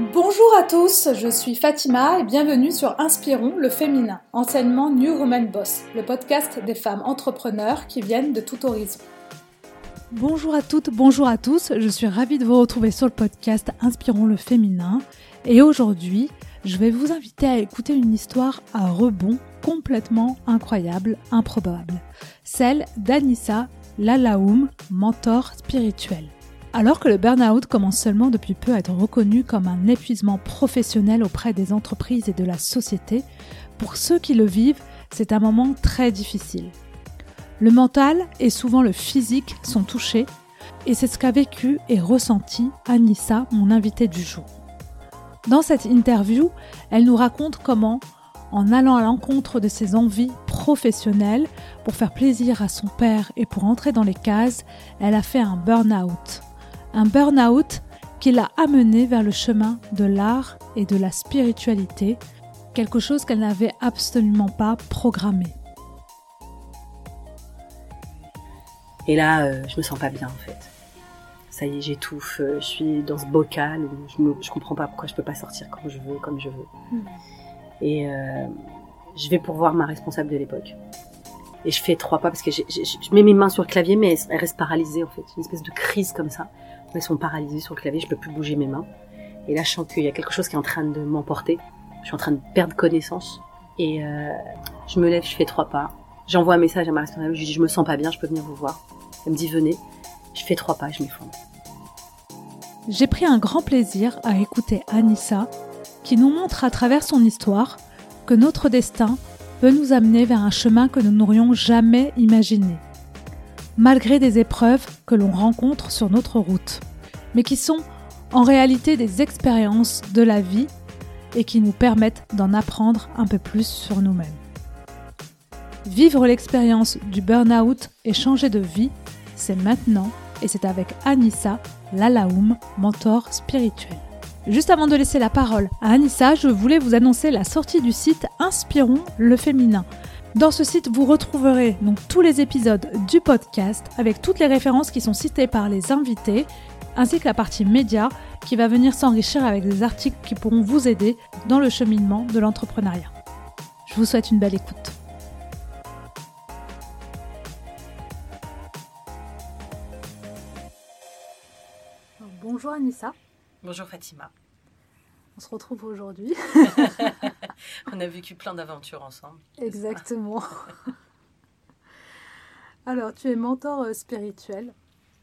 Bonjour à tous, je suis Fatima et bienvenue sur Inspirons le féminin, enseignement New Woman Boss, le podcast des femmes entrepreneurs qui viennent de tout horizon. Bonjour à toutes, bonjour à tous, je suis ravie de vous retrouver sur le podcast Inspirons le féminin et aujourd'hui je vais vous inviter à écouter une histoire à rebond complètement incroyable, improbable, celle d'Anissa Lalaoum, mentor spirituel. Alors que le burn-out commence seulement depuis peu à être reconnu comme un épuisement professionnel auprès des entreprises et de la société, pour ceux qui le vivent, c'est un moment très difficile. Le mental et souvent le physique sont touchés, et c'est ce qu'a vécu et ressenti Anissa, mon invitée du jour. Dans cette interview, elle nous raconte comment, en allant à l'encontre de ses envies professionnelles pour faire plaisir à son père et pour entrer dans les cases, elle a fait un burn-out un burn-out qui l'a amenée vers le chemin de l'art et de la spiritualité, quelque chose qu'elle n'avait absolument pas programmé. Et là, euh, je me sens pas bien en fait. Ça y est, j'étouffe, euh, je suis dans ce bocal où je, ne comprends pas pourquoi je peux pas sortir quand je veux, comme je veux. Hmm. Et euh, je vais pour voir ma responsable de l'époque. Et je fais trois pas parce que je mets mes mains sur le clavier, mais elles restent paralysées en fait. Une espèce de crise comme ça. Elles sont paralysées sur le clavier, je peux plus bouger mes mains. Et là, je sens qu'il y a quelque chose qui est en train de m'emporter. Je suis en train de perdre connaissance. Et euh, je me lève, je fais trois pas. J'envoie un message à ma responsable, je lui dis je me sens pas bien, je peux venir vous voir. Elle me dit venez. Je fais trois pas, je m'effondre. J'ai pris un grand plaisir à écouter Anissa, qui nous montre à travers son histoire que notre destin peut nous amener vers un chemin que nous n'aurions jamais imaginé malgré des épreuves que l'on rencontre sur notre route, mais qui sont en réalité des expériences de la vie et qui nous permettent d'en apprendre un peu plus sur nous-mêmes. Vivre l'expérience du burn-out et changer de vie, c'est maintenant et c'est avec Anissa Lalaoum, mentor spirituel. Juste avant de laisser la parole à Anissa, je voulais vous annoncer la sortie du site Inspirons le féminin, dans ce site, vous retrouverez donc tous les épisodes du podcast avec toutes les références qui sont citées par les invités, ainsi que la partie média qui va venir s'enrichir avec des articles qui pourront vous aider dans le cheminement de l'entrepreneuriat. Je vous souhaite une belle écoute. Bonjour Anissa. Bonjour Fatima. On se retrouve aujourd'hui. On a vécu plein d'aventures ensemble. Exactement. Alors, tu es mentor euh, spirituel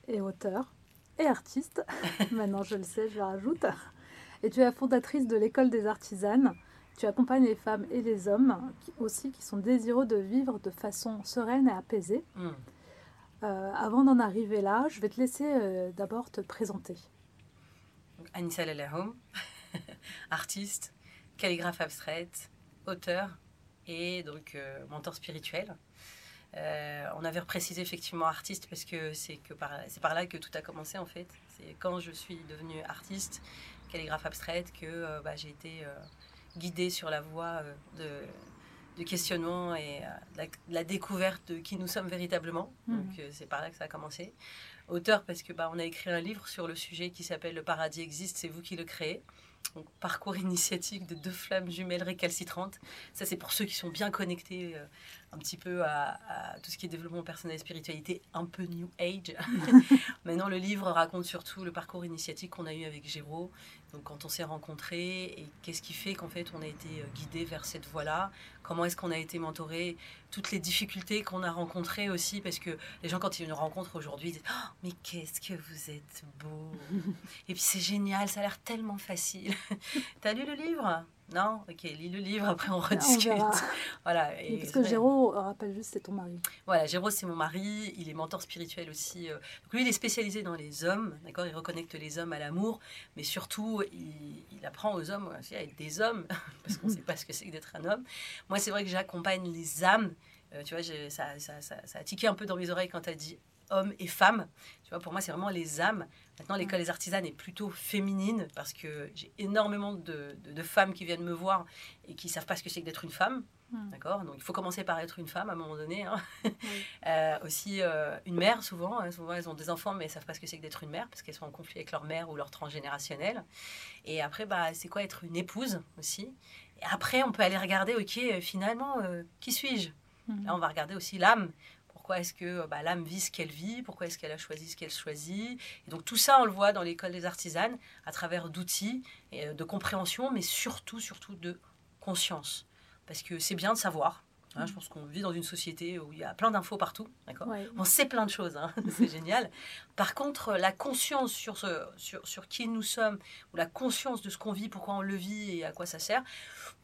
et auteur et artiste. Maintenant, je le sais, je le rajoute. Et tu es la fondatrice de l'école des artisanes. Tu accompagnes les femmes et les hommes aussi qui sont désireux de vivre de façon sereine et apaisée. Hmm. Euh, avant d'en arriver là, je vais te laisser euh, d'abord te présenter. Anissa Lalahoum, artiste, calligraphe abstraite, auteur et donc euh, mentor spirituel. Euh, on avait reprécisé effectivement artiste parce que c'est que par, c'est par là que tout a commencé en fait. C'est quand je suis devenue artiste, calligraphe abstraite, que euh, bah, j'ai été guidée sur la voie de, questionnement et de la, découverte de qui nous sommes véritablement. Mmh. Donc c'est par là que ça a commencé. Auteur parce que bah, on a écrit un livre sur le sujet qui s'appelle Le paradis existe, c'est vous qui le créez parcours initiatique de deux flammes jumelles récalcitrantes. Ça, c'est pour ceux qui sont bien connectés euh, un petit peu à, tout ce qui est développement personnel et spiritualité, un peu New Age. Maintenant, le livre raconte surtout le parcours initiatique qu'on a eu avec Géraud, donc quand on s'est rencontrés et qu'est-ce qui fait qu'en fait on a été euh, guidé vers cette voie-là, comment est-ce qu'on a été mentoré, toutes les difficultés qu'on a rencontrées aussi, parce que les gens quand ils nous rencontrent aujourd'hui disent oh, mais qu'est-ce que vous êtes beau et puis c'est génial, ça a l'air tellement facile. T'as lu le livre? Non Ok, lis le livre, après on rediscute. voilà. Et parce que Géraud, rappelle juste, c'est ton mari. Voilà, Géraud, c'est mon mari. Il est mentor spirituel aussi. Euh. lui, il est spécialisé dans les hommes, d'accord Il reconnecte les hommes à l'amour, mais surtout, il, apprend aux hommes aussi à être des hommes, parce qu'on ne sait pas ce que c'est que d'être un homme. Moi, c'est vrai que j'accompagne les âmes. Euh, tu vois, ça, ça, ça, ça, a tiqué un peu dans mes oreilles quand tu as dit hommes et femmes. Tu vois, pour moi, c'est vraiment les âmes. Maintenant, l'école des artisanes est plutôt féminine parce que j'ai énormément de, de, femmes qui viennent me voir et qui savent pas ce que c'est que d'être une femme. Hmm. D'accord? Donc, il faut commencer par être une femme à un moment donné. Hein. Euh, aussi, euh, une mère, souvent. Hein. souvent, elles ont des enfants, mais elles savent pas ce que c'est que d'être une mère parce qu'elles sont en conflit avec leur mère ou leur transgénérationnel. Et après, bah, c'est quoi être une épouse aussi? Et après, on peut aller regarder, OK, euh, finalement, qui suis-je? Hmm. Là, on va regarder aussi l'âme. Pourquoi est-ce que bah, l'âme vit ce qu'elle vit Pourquoi est-ce qu'elle a choisi ce qu'elle choisit Et donc tout ça, on le voit dans l'école des artisanes à travers d'outils, de compréhension, mais surtout, surtout de conscience parce que c'est bien de savoir. Hein, je mm. pense qu'on vit dans une société où il y a plein d'infos partout, d'accord? On sait plein de choses, hein, c'est génial. Par contre, la conscience sur, ce, sur, sur qui nous sommes, ou la conscience de ce qu'on vit, pourquoi on le vit et à quoi ça sert,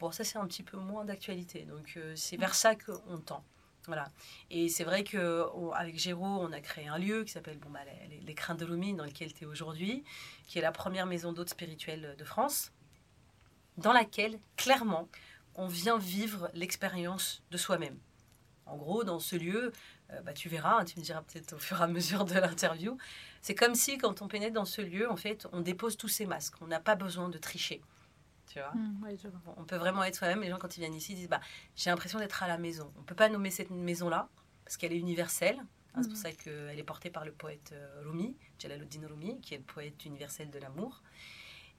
bon, ça c'est un petit peu moins d'actualité. Donc euh, c'est vers ça qu'on tend. Voilà. Et c'est vrai qu'avec Géraud, on a créé un lieu qui s'appelle bon, bah, les, les, de Lumine, dans lequel tu es aujourd'hui, qui est la première maison d'hôtes spirituelle de France, dans laquelle, clairement, on vient vivre l'expérience de soi-même. En gros, dans ce lieu, euh, bah, tu verras, hein, tu me diras peut-être au fur et à mesure de l'interview, c'est comme si quand on pénètre dans ce lieu, en fait, on dépose tous ces masques. On n'a pas besoin de tricher. Tu vois mmh, On peut vraiment être soi-même. Les gens, quand ils viennent ici, disent bah, J'ai l'impression d'être à la maison. On ne peut pas nommer cette maison-là parce qu'elle est universelle. Hein, c'est pour mmh. ça qu'elle est portée par le poète euh, Rumi, Jalaluddin Rumi, qui est le poète universel de l'amour.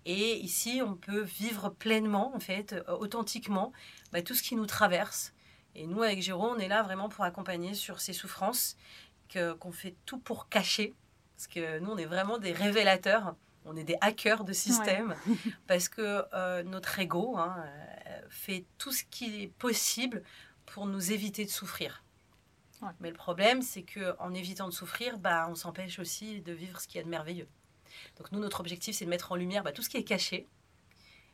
Et ici, on peut vivre pleinement, en fait, euh, authentiquement, bah, tout ce qui nous traverse. Et nous, avec Jérôme, on est là vraiment pour accompagner sur ces souffrances que, qu'on fait tout pour cacher. Parce que nous, on est vraiment des révélateurs, on est des hackers de système, parce que euh, notre ego hein, euh, fait tout ce qui est possible pour nous éviter de souffrir. Mais le problème, c'est qu'en évitant de souffrir, bah, on s'empêche aussi de vivre ce qu'il y a de merveilleux. Donc nous, notre objectif, c'est de mettre en lumière bah, tout ce qui est caché.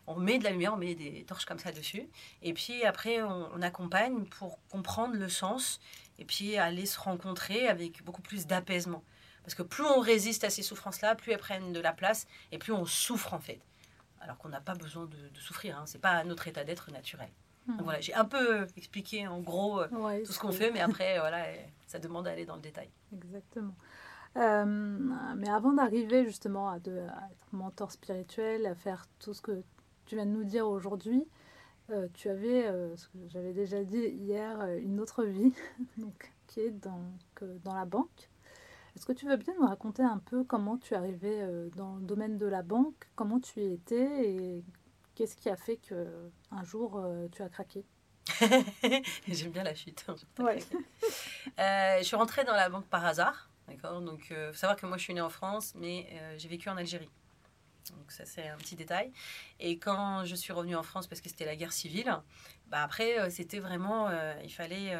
On met de la lumière, on met des torches comme ça dessus. Et puis après, on, accompagne pour comprendre le sens et puis aller se rencontrer avec beaucoup plus d'apaisement. Parce que plus on résiste à ces souffrances-là, plus elles prennent de la place et plus on souffre en fait. Alors qu'on n'a pas besoin de, souffrir, hein. ce n'est pas notre état d'être naturel. Hmm. Donc voilà, j'ai un peu expliqué en gros euh, tout ce qu'on fait, mais après, voilà, ça demande d'aller dans le détail. Exactement. Euh, mais avant d'arriver justement à, de, être mentor spirituel, à faire tout ce que tu viens de nous dire aujourd'hui, euh, tu avais, euh, ce que j'avais déjà dit hier, une autre vie donc, qui est dans, dans la banque. Est-ce que tu veux bien nous raconter un peu comment tu es arrivé dans le domaine de la banque, comment tu y étais et qu'est-ce qui a fait que un jour tu as craqué? J'aime bien la chute. Ouais. je suis rentrée dans la banque par hasard. D'accord? Donc, il euh, faut savoir que moi, je suis née en France, mais euh, j'ai vécu en Algérie. Donc, ça, c'est un petit détail. Et quand je suis revenue en France, parce que c'était la guerre civile, bah, après, euh, c'était vraiment. il fallait.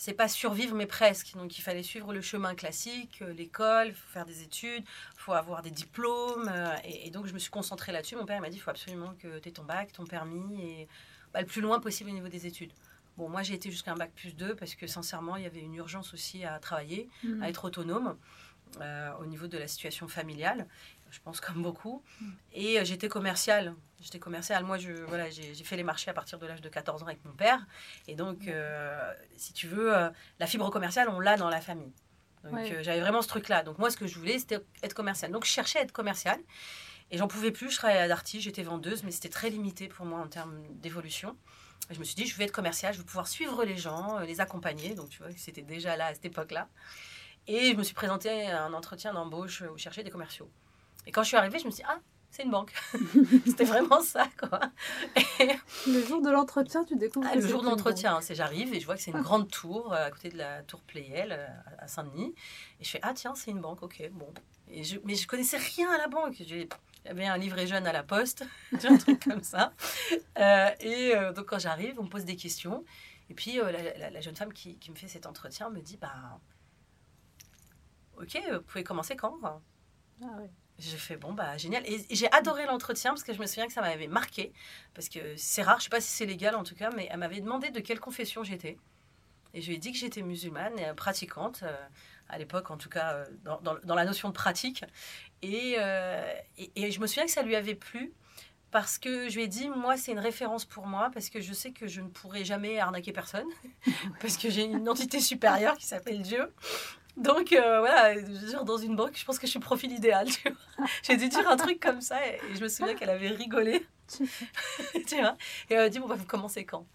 C'est pas survivre, mais presque. Donc, il fallait suivre le chemin classique, l'école, il faut faire des études, faut avoir des diplômes. Et, donc, je me suis concentrée là-dessus. Mon père m'a dit il faut absolument que tu aies ton bac, ton permis, et bah, le plus loin possible au niveau des études. Bon, moi, j'ai été jusqu'à un bac plus 2 parce que sincèrement, il y avait une urgence aussi à travailler, à mm. être autonome euh, au niveau de la situation familiale. Je pense comme beaucoup. Mm. Et euh, j'étais commerciale. J'étais commerciale. Moi, je, voilà, j'ai fait les marchés à partir de l'âge de 14 ans avec mon père. Et donc, euh, si tu veux, la fibre commerciale, on l'a dans la famille. Donc, j'avais vraiment ce truc-là. Donc, moi, ce que je voulais, c'était être commerciale. Donc, je cherchais à être commerciale. Et j'en pouvais plus. Je travaillais à Darty, j'étais vendeuse, mais c'était très limité pour moi en termes d'évolution je me suis dit, je vais être commerciale, je vais pouvoir suivre les gens, euh, les accompagner. Donc, tu vois, c'était déjà là à cette époque-là. Et je me suis présentée à un entretien d'embauche où je cherchais des commerciaux. Et quand je suis arrivée, je me suis dit, ah, c'est une banque. C'était vraiment ça, quoi. Le jour de l'entretien, tu découvres ah, Le jour de l'entretien, c'est j'arrive et je vois que c'est une ah. grande tour euh, à côté de la tour Playel euh, à Saint-Denis. Et je fais, ah tiens, c'est une banque, ok, bon. Et je, mais je connaissais rien à la banque. J'ai il y avait un livret jeune à la poste, un truc comme ça. Euh, et euh, donc quand j'arrive, on me pose des questions. Et puis euh, la, jeune femme qui, qui, me fait cet entretien me dit, bah, ok, vous pouvez commencer quand ah, ouais. J'ai fait bon bah génial et j'ai adoré l'entretien parce que je me souviens que ça m'avait marqué parce que c'est rare, je sais pas si c'est légal en tout cas, mais elle m'avait demandé de quelle confession j'étais et je lui ai dit que j'étais musulmane et pratiquante à l'époque, en tout cas euh, dans, dans, la notion de pratique. Euh, et, et, je me souviens que ça lui avait plu parce que je lui ai dit, moi, c'est une référence pour moi, parce que je sais que je ne pourrai jamais arnaquer personne, parce que j'ai une entité supérieure qui s'appelle Dieu. Donc euh, voilà, dans une banque, je pense que je suis profil idéal. tu vois. J'ai dû dire un truc comme ça et, et je me souviens qu'elle avait rigolé. tu vois. Et elle m'a dit, bon, bah, vous commencez quand?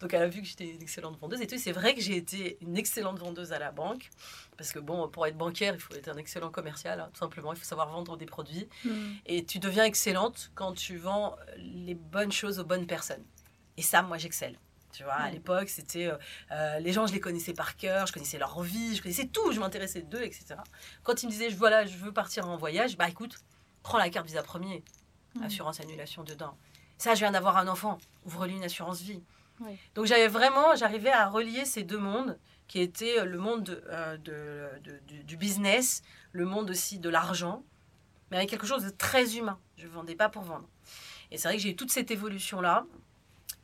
Donc, elle a vu que j'étais une excellente vendeuse et tout. C'est vrai que j'ai été une excellente vendeuse à la banque. Parce que, bon, pour être bancaire, il faut être un excellent commercial, hein, tout simplement. Il faut savoir vendre des produits. Mm. Et tu deviens excellente quand tu vends les bonnes choses aux bonnes personnes. Et ça, moi, j'excelle. Tu vois, à l'époque, c'était. euh, euh, les gens, je les connaissais par cœur, je connaissais leur vie, je connaissais tout, je m'intéressais d'eux, etc. Quand ils me disaient, voilà, je veux partir en voyage, bah écoute, prends la carte Visa Premier, assurance annulation dedans. Ça, je viens d'avoir un enfant, ouvre-lui une assurance vie. Donc j'avais vraiment, j'arrivais à relier ces deux mondes qui étaient le monde de, euh, de- de- du, du business, le monde aussi de l'argent, mais avec quelque chose de très humain. Je ne vendais pas pour vendre. Et c'est vrai que j'ai eu toute cette évolution-là.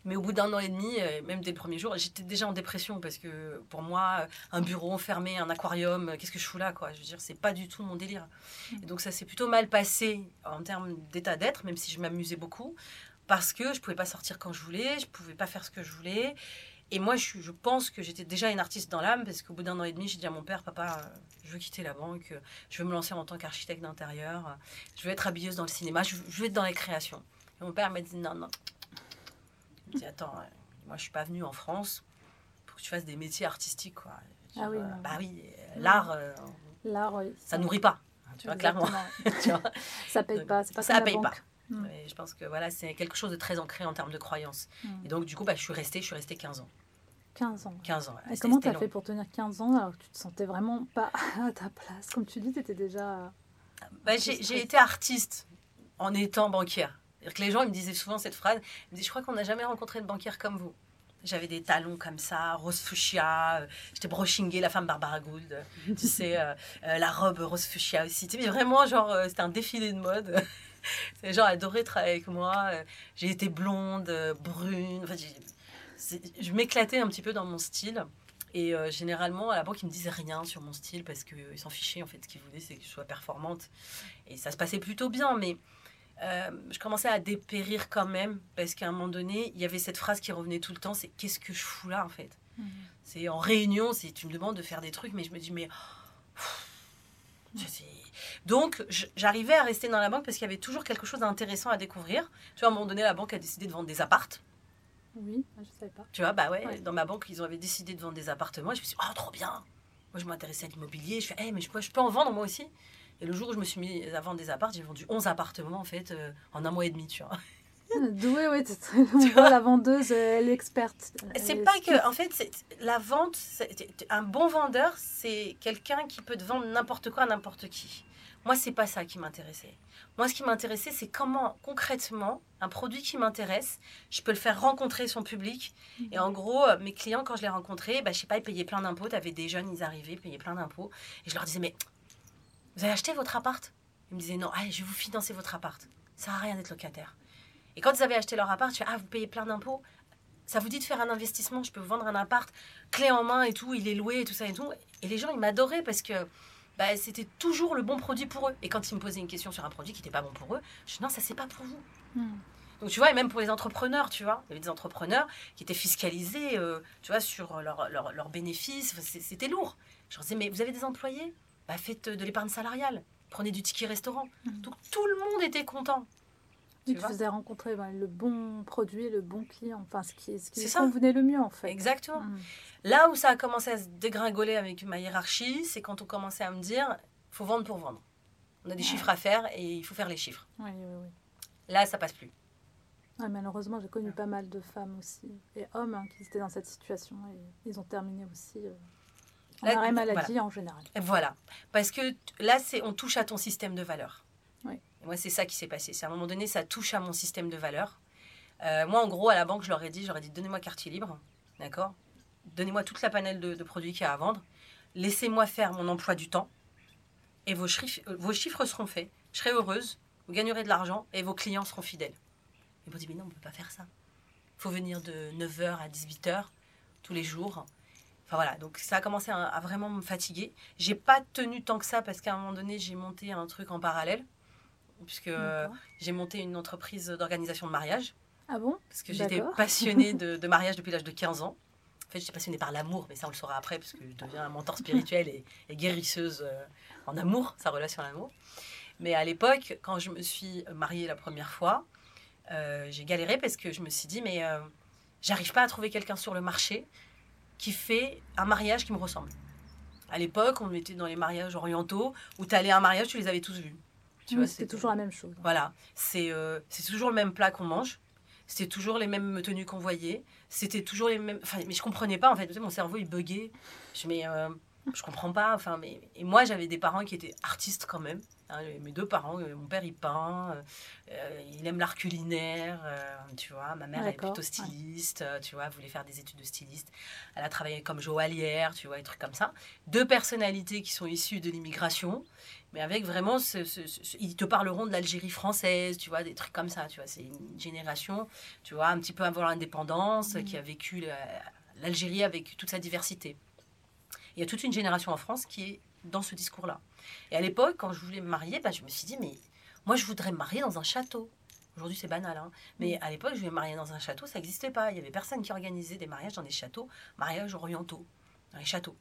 Mais au bout d'un an et demi, euh, même dès le premier jour, j'étais déjà en dépression parce que pour moi, euh, un bureau fermé, un aquarium, euh, qu'est-ce que je fous là quoi Je veux dire, c'est pas du tout mon délire. Et donc ça s'est plutôt mal passé en termes d'état d'être, même si je m'amusais beaucoup, parce que je pouvais pas sortir quand je voulais, je pouvais pas faire ce que je voulais. Et moi, je, pense que j'étais déjà une artiste dans l'âme, parce qu'au bout d'un an et demi, j'ai dit à mon père, papa, je veux quitter la banque, je veux me lancer en tant qu'architecte d'intérieur, je veux être habilleuse dans le cinéma, je veux, je veux être dans les créations. Et mon père m'a dit, non, non. Me attends, euh, moi, je suis pas venue en France pour que tu fasses des métiers artistiques, quoi. Ah oui, euh, bah oui, l'art, euh, L'art, oui. ça nourrit pas, hein, tu vois, clairement. Tu vois. Ça paye pas. C'est pas Ça paye banque. pas. Mm. Et je pense que voilà, c'est quelque chose de très ancré en termes de croyances. Mm. Et donc, du coup, bah, je suis restée, je suis restée 15 ans. 15 ans. 15 ans. Et comment c'était t'as fait pour tenir 15 ans alors que tu te sentais vraiment pas à ta place? Comme tu dis, t'étais déjà. Bah, j'ai j'ai été artiste en étant banquière. Que les gens me disaient souvent cette phrase. Je crois qu'on n'a jamais rencontré de banquière comme vous. J'avais des talons comme ça, rose fuchsia. euh, J'étais brochinguée, la femme Barbara Gould. euh, tu sais, euh, la robe rose fuchsia aussi. Vraiment, genre, c'était un défilé de mode. Les gens adoraient travailler avec moi. J'ai été blonde, brune. Enfin, je m'éclatais un petit peu dans mon style. Et généralement, à la banque, ils me disaient rien sur mon style parce qu'ils s'en fichaient. En fait, ce qu'ils voulaient, c'est que je sois performante. Et ça se passait plutôt bien. Mais euh, je commençais à dépérir quand même parce qu'à un moment donné, il y avait cette phrase qui revenait tout le temps c'est qu'est-ce que je fous là, en fait? C'est en réunion, c'est tu me demandes de faire des trucs, mais je me dis, mais. C'est- Donc, j'arrivais à rester dans la banque parce qu'il y avait toujours quelque chose d'intéressant à découvrir. Tu vois, à un moment donné, la banque a décidé de vendre des appartes. Oui, ah, je savais pas. Tu vois, bah ouais, Ouais. dans ma banque, ils avaient décidé de vendre des appartements. Et je me suis dit, oh, trop bien. Moi, je m'intéressais à l'immobilier. Je fais, Eh, mais je je peux en vendre moi aussi. Et le jour où je me suis mis à vendre des appartes, j'ai vendu 11 appartements, en fait, euh, en un mois et demi, tu vois. Douée, oui, t'es très- on voit la vendeuse, elle est experte. C'est pas que, en fait, c'est- la vente, c'est- un bon vendeur, c'est quelqu'un qui peut te vendre n'importe quoi à n'importe qui. Moi, c'est pas ça qui m'intéressait. Moi, ce qui m'intéressait, c'est comment, concrètement, un produit qui m'intéresse, je peux le faire rencontrer son public. Et en gros, euh, mes clients, quand je les rencontrais, bah, je sais pas, ils payaient plein d'impôts. Tu avais des jeunes, ils arrivaient, ils payaient plein d'impôts. Et je leur disais, mais vous avez acheté votre appart? Ils me disaient, non, allez, je vais vous financer votre appart. Ça sert à rien d'être locataire. Et quand ils avaient acheté leur appart, je fais, ah, vous payez plein d'impôts? Ça vous dit de faire un investissement, je peux vous vendre un appart, clé en main et tout, il est loué et tout ça et tout. Et les gens, ils m'adoraient parce que bah, c'était toujours le bon produit pour eux. Et quand ils me posaient une question sur un produit qui n'était pas bon pour eux, je dis non, ça c'est pas pour vous. Hmm. Donc tu vois, et même pour les entrepreneurs, tu vois, il y avait des entrepreneurs qui étaient fiscalisés, euh, tu vois, sur leurs leur, leurs bénéfices, c'était lourd. Je leur disais, mais vous avez des employés? Bah, Faites de l'épargne salariale, prenez du ticket restaurant. Mhm. Donc tout le monde était content. Tu tu faisais rencontrer ben, le bon produit, le bon client, enfin ce qui, ce qui convenait le mieux en fait. Exactement. Mm. Là où ça a commencé à se dégringoler avec ma hiérarchie, c'est quand on commençait à me dire faut vendre pour vendre. On a des Ouais. chiffres à faire et il faut faire les chiffres. Oui, oui, oui. Là, ça passe plus. Ouais, malheureusement, j'ai connu pas mal de femmes aussi et hommes hein, qui étaient dans cette situation et ils ont terminé aussi euh, Là, arrêt voilà. maladie en général. Voilà. Parce que là, c'est on touche à ton système de valeurs. Oui. Moi, c'est ça qui s'est passé. C'est à un moment donné, ça touche à mon système de valeurs. Euh, moi, en gros, à la banque, je leur ai dit, ai dit, donnez-moi quartier libre, d'accord? Donnez-moi toute la panelle de, de produits qu'il y a à vendre. Laissez-moi faire mon emploi du temps. Et vos, chiffres- vos chiffres seront faits. Je serai heureuse, vous gagnerez de l'argent et vos clients seront fidèles. Ils m'ont dit, mais non, on ne peut pas faire ça. Il faut venir de 9h à 18h tous les jours. Enfin voilà, donc ça a commencé à, à vraiment me fatiguer. J'ai pas tenu tant que ça parce qu'à un moment donné, j'ai monté un truc en parallèle. Puisque euh, j'ai monté une entreprise d'organisation de mariage. Ah bon? Parce que j'étais passionnée de, de mariage depuis l'âge de 15 ans. fait, j'étais passionnée par l'amour, mais ça, on le saura après, parce que je deviens un mentor spirituel et, et guérisseuse euh, en amour, sa relation à l'amour. Mais à l'époque, quand je me suis mariée la première fois, euh, j'ai galéré parce que je me suis dit, mais euh, j'arrive pas à trouver quelqu'un sur le marché qui fait un mariage qui me ressemble. À l'époque, on était dans les mariages orientaux où tu allais à un mariage, tu les avais tous vus. Tu Oui, vois, c'était toujours la même chose. Voilà, c'est euh, c'est toujours le même plat qu'on mange. C'était toujours les mêmes tenues qu'on voyait. C'était toujours les mêmes. Enfin, mais je comprenais pas en fait. Mon cerveau il buguait. Je mais euh, je comprends pas. Enfin, mais et moi j'avais des parents qui étaient artistes quand même. Hein, mes deux parents, euh, mon père il peint, euh, euh, il aime l'art culinaire, euh, tu vois. Ma mère est plutôt styliste, tu vois, voulait faire des études de styliste. Elle a travaillé comme joaillière, tu vois, des trucs comme ça. Deux personnalités qui sont issues de l'immigration mais avec vraiment, ce, ce- ce- ils te parleront de l'Algérie française, tu vois, des trucs comme ça, tu vois. C'est une génération, tu vois, un petit peu avant l'indépendance, qui a vécu la- l'Algérie avec toute sa diversité. Il y a toute une génération en France qui est dans ce discours-là. Et à l'époque, quand je voulais me marier, bah, je me suis dit, mais moi, je voudrais me marier dans un château. Aujourd'hui, c'est banal, hein. mais à l'époque, je voulais me marier dans un château, ça n'existait pas. Il y avait personne qui organisait des mariages dans des châteaux, mariages orientaux, dans les châteaux.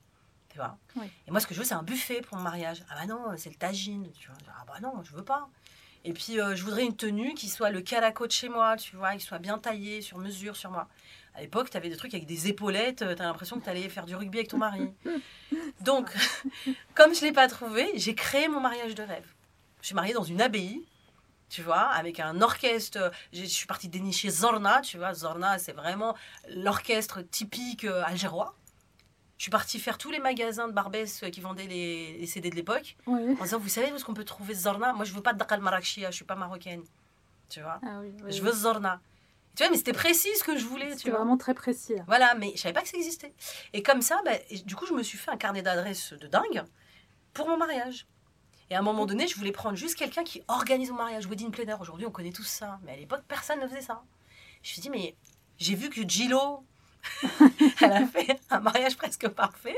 Tu vois Oui. Et moi, ce que je veux, c'est un buffet pour mon mariage. Ah bah non, c'est le tagine. Tu vois. Ah bah non, je veux pas. Et puis, euh, je voudrais une tenue qui soit le calaco de chez moi, tu vois, qui soit bien taillée, sur mesure, sur moi. À l'époque, tu avais des trucs avec des épaulettes, tu as l'impression que tu allais faire du rugby avec ton mari. Donc, comme je ne l'ai pas trouvé, j'ai créé mon mariage de rêve. Je suis mariée dans une abbaye, tu vois, avec un orchestre. Je suis partie dénicher Zorna, tu vois. Zorna, c'est vraiment l'orchestre typique euh, algérois. Je suis partie faire tous les magasins de Barbès euh, qui vendaient les, les CD de l'époque Oui. en disant Vous savez où est-ce qu'on peut trouver Zorna? Moi, je veux pas de Dakal Marrakechia, je suis pas marocaine. Tu vois Ah oui, oui, Je veux Zorna. Tu vois, mais c'était précis ce que je voulais. C'était vraiment très précis. hein. voilà, mais je savais pas que ça existait. Et comme ça, bah, du coup, je me suis fait un carnet d'adresses de dingue pour mon mariage. Et à un moment donné, je voulais prendre juste quelqu'un qui organise mon mariage. Wedding planner, aujourd'hui, on connaît tous ça. Mais à l'époque, personne ne faisait ça. Je me suis dit, mais j'ai vu que Gillo, elle a fait un mariage presque parfait.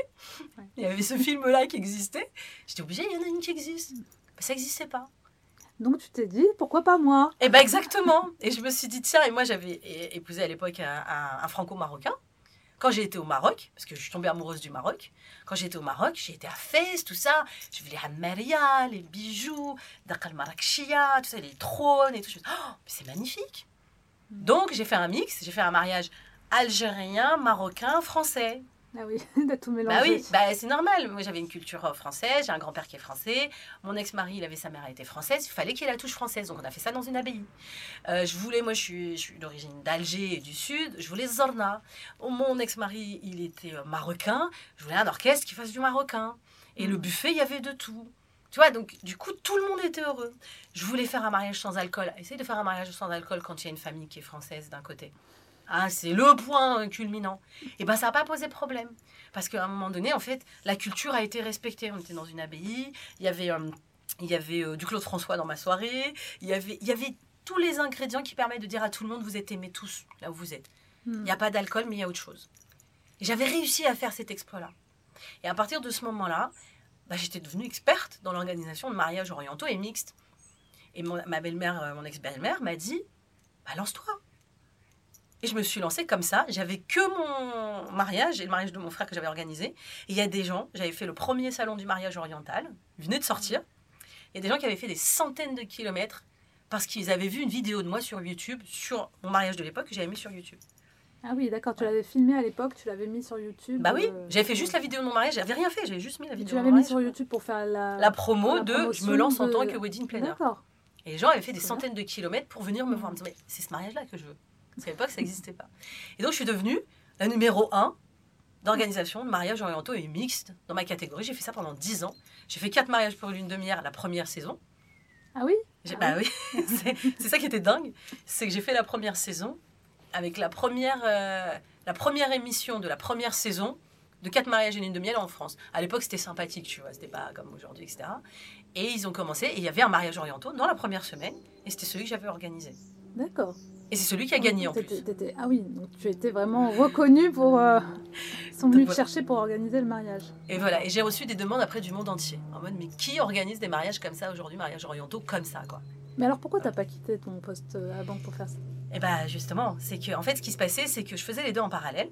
Il y avait ce film-là qui existait. J'étais obligée, il y en a une qui existe. Mais ça n'existait pas. Donc tu t'es dit, pourquoi pas moi? Et ben exactement. Et je me suis dit, tiens, et moi j'avais épousé à l'époque un, un- un franco-marocain. Quand j'ai été au Maroc, parce que je suis tombée amoureuse du Maroc, quand j'étais au Maroc, j'ai été à Fès, tout ça. Je vu les Hammaria, les bijoux, Dakar Marrakechia, tout ça, les trônes et tout. Je me suis dit, oh, c'est magnifique. Donc j'ai fait un mix, j'ai fait un mariage algérien, marocain, français. Ah oui, tout. Bah oui, bah, c'est normal. Moi, j'avais une culture euh, française, j'ai un grand-père qui est français. Mon ex-mari, il avait sa mère, elle était française. Il fallait qu'il ait la touche française. Donc, on a fait ça dans une abbaye. Euh, je voulais, moi, je suis, je suis d'origine d'Alger et du Sud. Je voulais Zorna. Oh, Mon ex-mari, il était euh, marocain. Je voulais un orchestre qui fasse du marocain. Et le buffet, il y avait de tout. Tu vois, donc, du coup, tout le monde était heureux. Je voulais faire un mariage sans alcool. Essaye de faire un mariage sans alcool quand il y a une famille qui est française d'un côté. Ah, c'est le point culminant. Et ben ça n'a pas posé problème. Parce qu'à un moment donné, en fait, la culture a été respectée. On était dans une abbaye, il y avait, euh, il y avait euh, du Claude François dans ma soirée, il y, avait, il y avait tous les ingrédients qui permettent de dire à tout le monde, vous êtes aimés tous là où vous êtes. Il Hmm. n'y a pas d'alcool, mais il y a autre chose. Et j'avais réussi à faire cet exploit-là. Et à partir de ce moment-là, bah, j'étais devenue experte dans l'organisation de mariages orientaux et mixtes. Et mon- ma belle-mère, euh, mon ex-belle-mère m'a dit, bah, lance-toi. Et je me suis lancée comme ça. J'avais que mon mariage et le mariage de mon frère que j'avais organisé. Et il y a des gens, j'avais fait le premier salon du mariage oriental, il venait de sortir. Il y a des gens qui avaient fait des centaines de kilomètres parce qu'ils avaient vu une vidéo de moi sur YouTube, sur mon mariage de l'époque, que j'avais mis sur YouTube. Ah oui, d'accord, tu l'avais filmé à l'époque, tu l'avais mis sur YouTube. Bah oui, euh, j'avais fait juste la vidéo de mon mariage, j'avais rien fait, j'avais juste mis la Tu vidéo de l'avais mon mis mariage. sur YouTube pour faire la, La promo la de je me lance en tant que wedding planner. D'accord. Et les gens avaient fait des centaines de kilomètres pour venir me voir. me disant, mais c'est ce mariage-là que je veux. Parce qu'à l'époque, ça n'existait pas. Et donc, je suis devenue la numéro un d'organisation de mariages orientaux et mixtes dans ma catégorie. J'ai fait ça pendant 10 ans. J'ai fait quatre mariages pour une demi-heure la première saison. Ah oui? Ah bah oui, c'est c'est ça qui était dingue. C'est que j'ai fait la première saison avec la première, euh, la première émission de la première saison de quatre mariages et une demi-heure en France. À l'époque, c'était sympathique, tu vois, c'était pas comme aujourd'hui, etc. Et ils ont commencé, et il y avait un mariage orientaux dans la première semaine, et c'était celui que j'avais organisé. D'accord. Et c'est celui qui a gagné en plus. Ah oui, donc tu étais vraiment reconnue pour. euh, Ils sont venus te chercher pour organiser le mariage. Et voilà, et j'ai reçu des demandes après du monde entier. En mode, mais qui organise des mariages comme ça aujourd'hui, mariages orientaux comme ça, quoi? Mais alors pourquoi t'as pas quitté ton poste euh, à banque pour faire ça? Et bah justement, c'est que en fait, ce qui se passait, c'est que je faisais les deux en parallèle.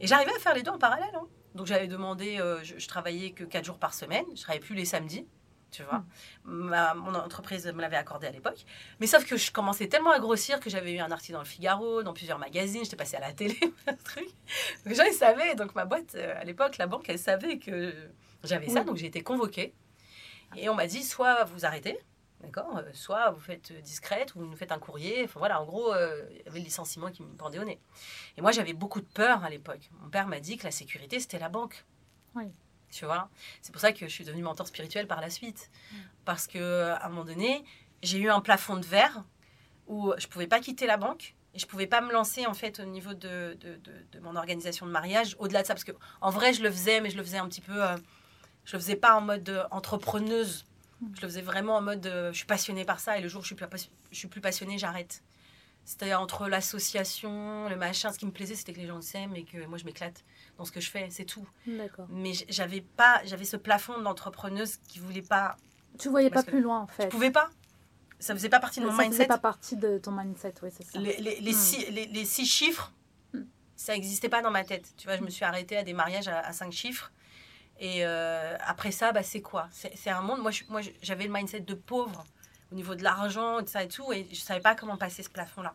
Et j'arrivais à faire les deux en parallèle. hein. Donc j'avais demandé, euh, je, je travaillais que 4 jours par semaine, je travaillais plus les samedis, tu vois. Ma- mon entreprise me l'avait accordé à l'époque. Mais sauf que je commençais tellement à grossir que j'avais eu un article dans le Figaro, dans plusieurs magazines, j'étais passée à la télé, un truc. Les gens, ils savaient. Donc ma boîte, euh, à l'époque, la banque, elle savait que j'avais ça. Donc j'ai été convoquée. Et on m'a dit, soit vous arrêtez, d'accord euh, Soit vous faites euh, discrète, ou vous nous faites un courrier. Enfin voilà, en gros, euh, il y avait le licenciement qui me pendait au nez. Et moi, j'avais beaucoup de peur à l'époque. Mon père m'a dit que la sécurité, c'était la banque. Oui. Tu vois. C'est pour ça que je suis devenue mentor spirituel par la suite. Parce que à un moment donné, j'ai eu un plafond de verre où je pouvais pas quitter la banque. Et je pouvais pas me lancer en fait au niveau de, de, de- de mon organisation de mariage au-delà de ça. Parce que en vrai je le faisais mais je le faisais un petit peu euh, je le faisais pas en mode euh, entrepreneuse. Je le faisais vraiment en mode euh, je suis passionnée par ça et le jour où je suis plus, je suis plus passionnée j'arrête c'était entre l'association le machin ce qui me plaisait c'était que les gens s'aiment et que moi je m'éclate dans ce que je fais c'est tout D'accord. mais j'avais pas j'avais ce plafond d'entrepreneuse qui voulait pas Tu voyais pas plus loin en fait. je pouvais pas ça faisait pas partie de mon ça mindset faisait pas partie de ton mindset, oui, c'est ça. les, les, les Hmm. six, les, six chiffres, Hmm. ça n'existait pas dans ma tête. Tu vois, je me suis arrêtée à des mariages à, à cinq chiffres. Et euh, après ça, bah, c'est quoi? C'est un monde. Moi, j'avais le mindset de pauvre au niveau de l'argent et ça et tout. Et je savais pas comment passer ce plafond-là.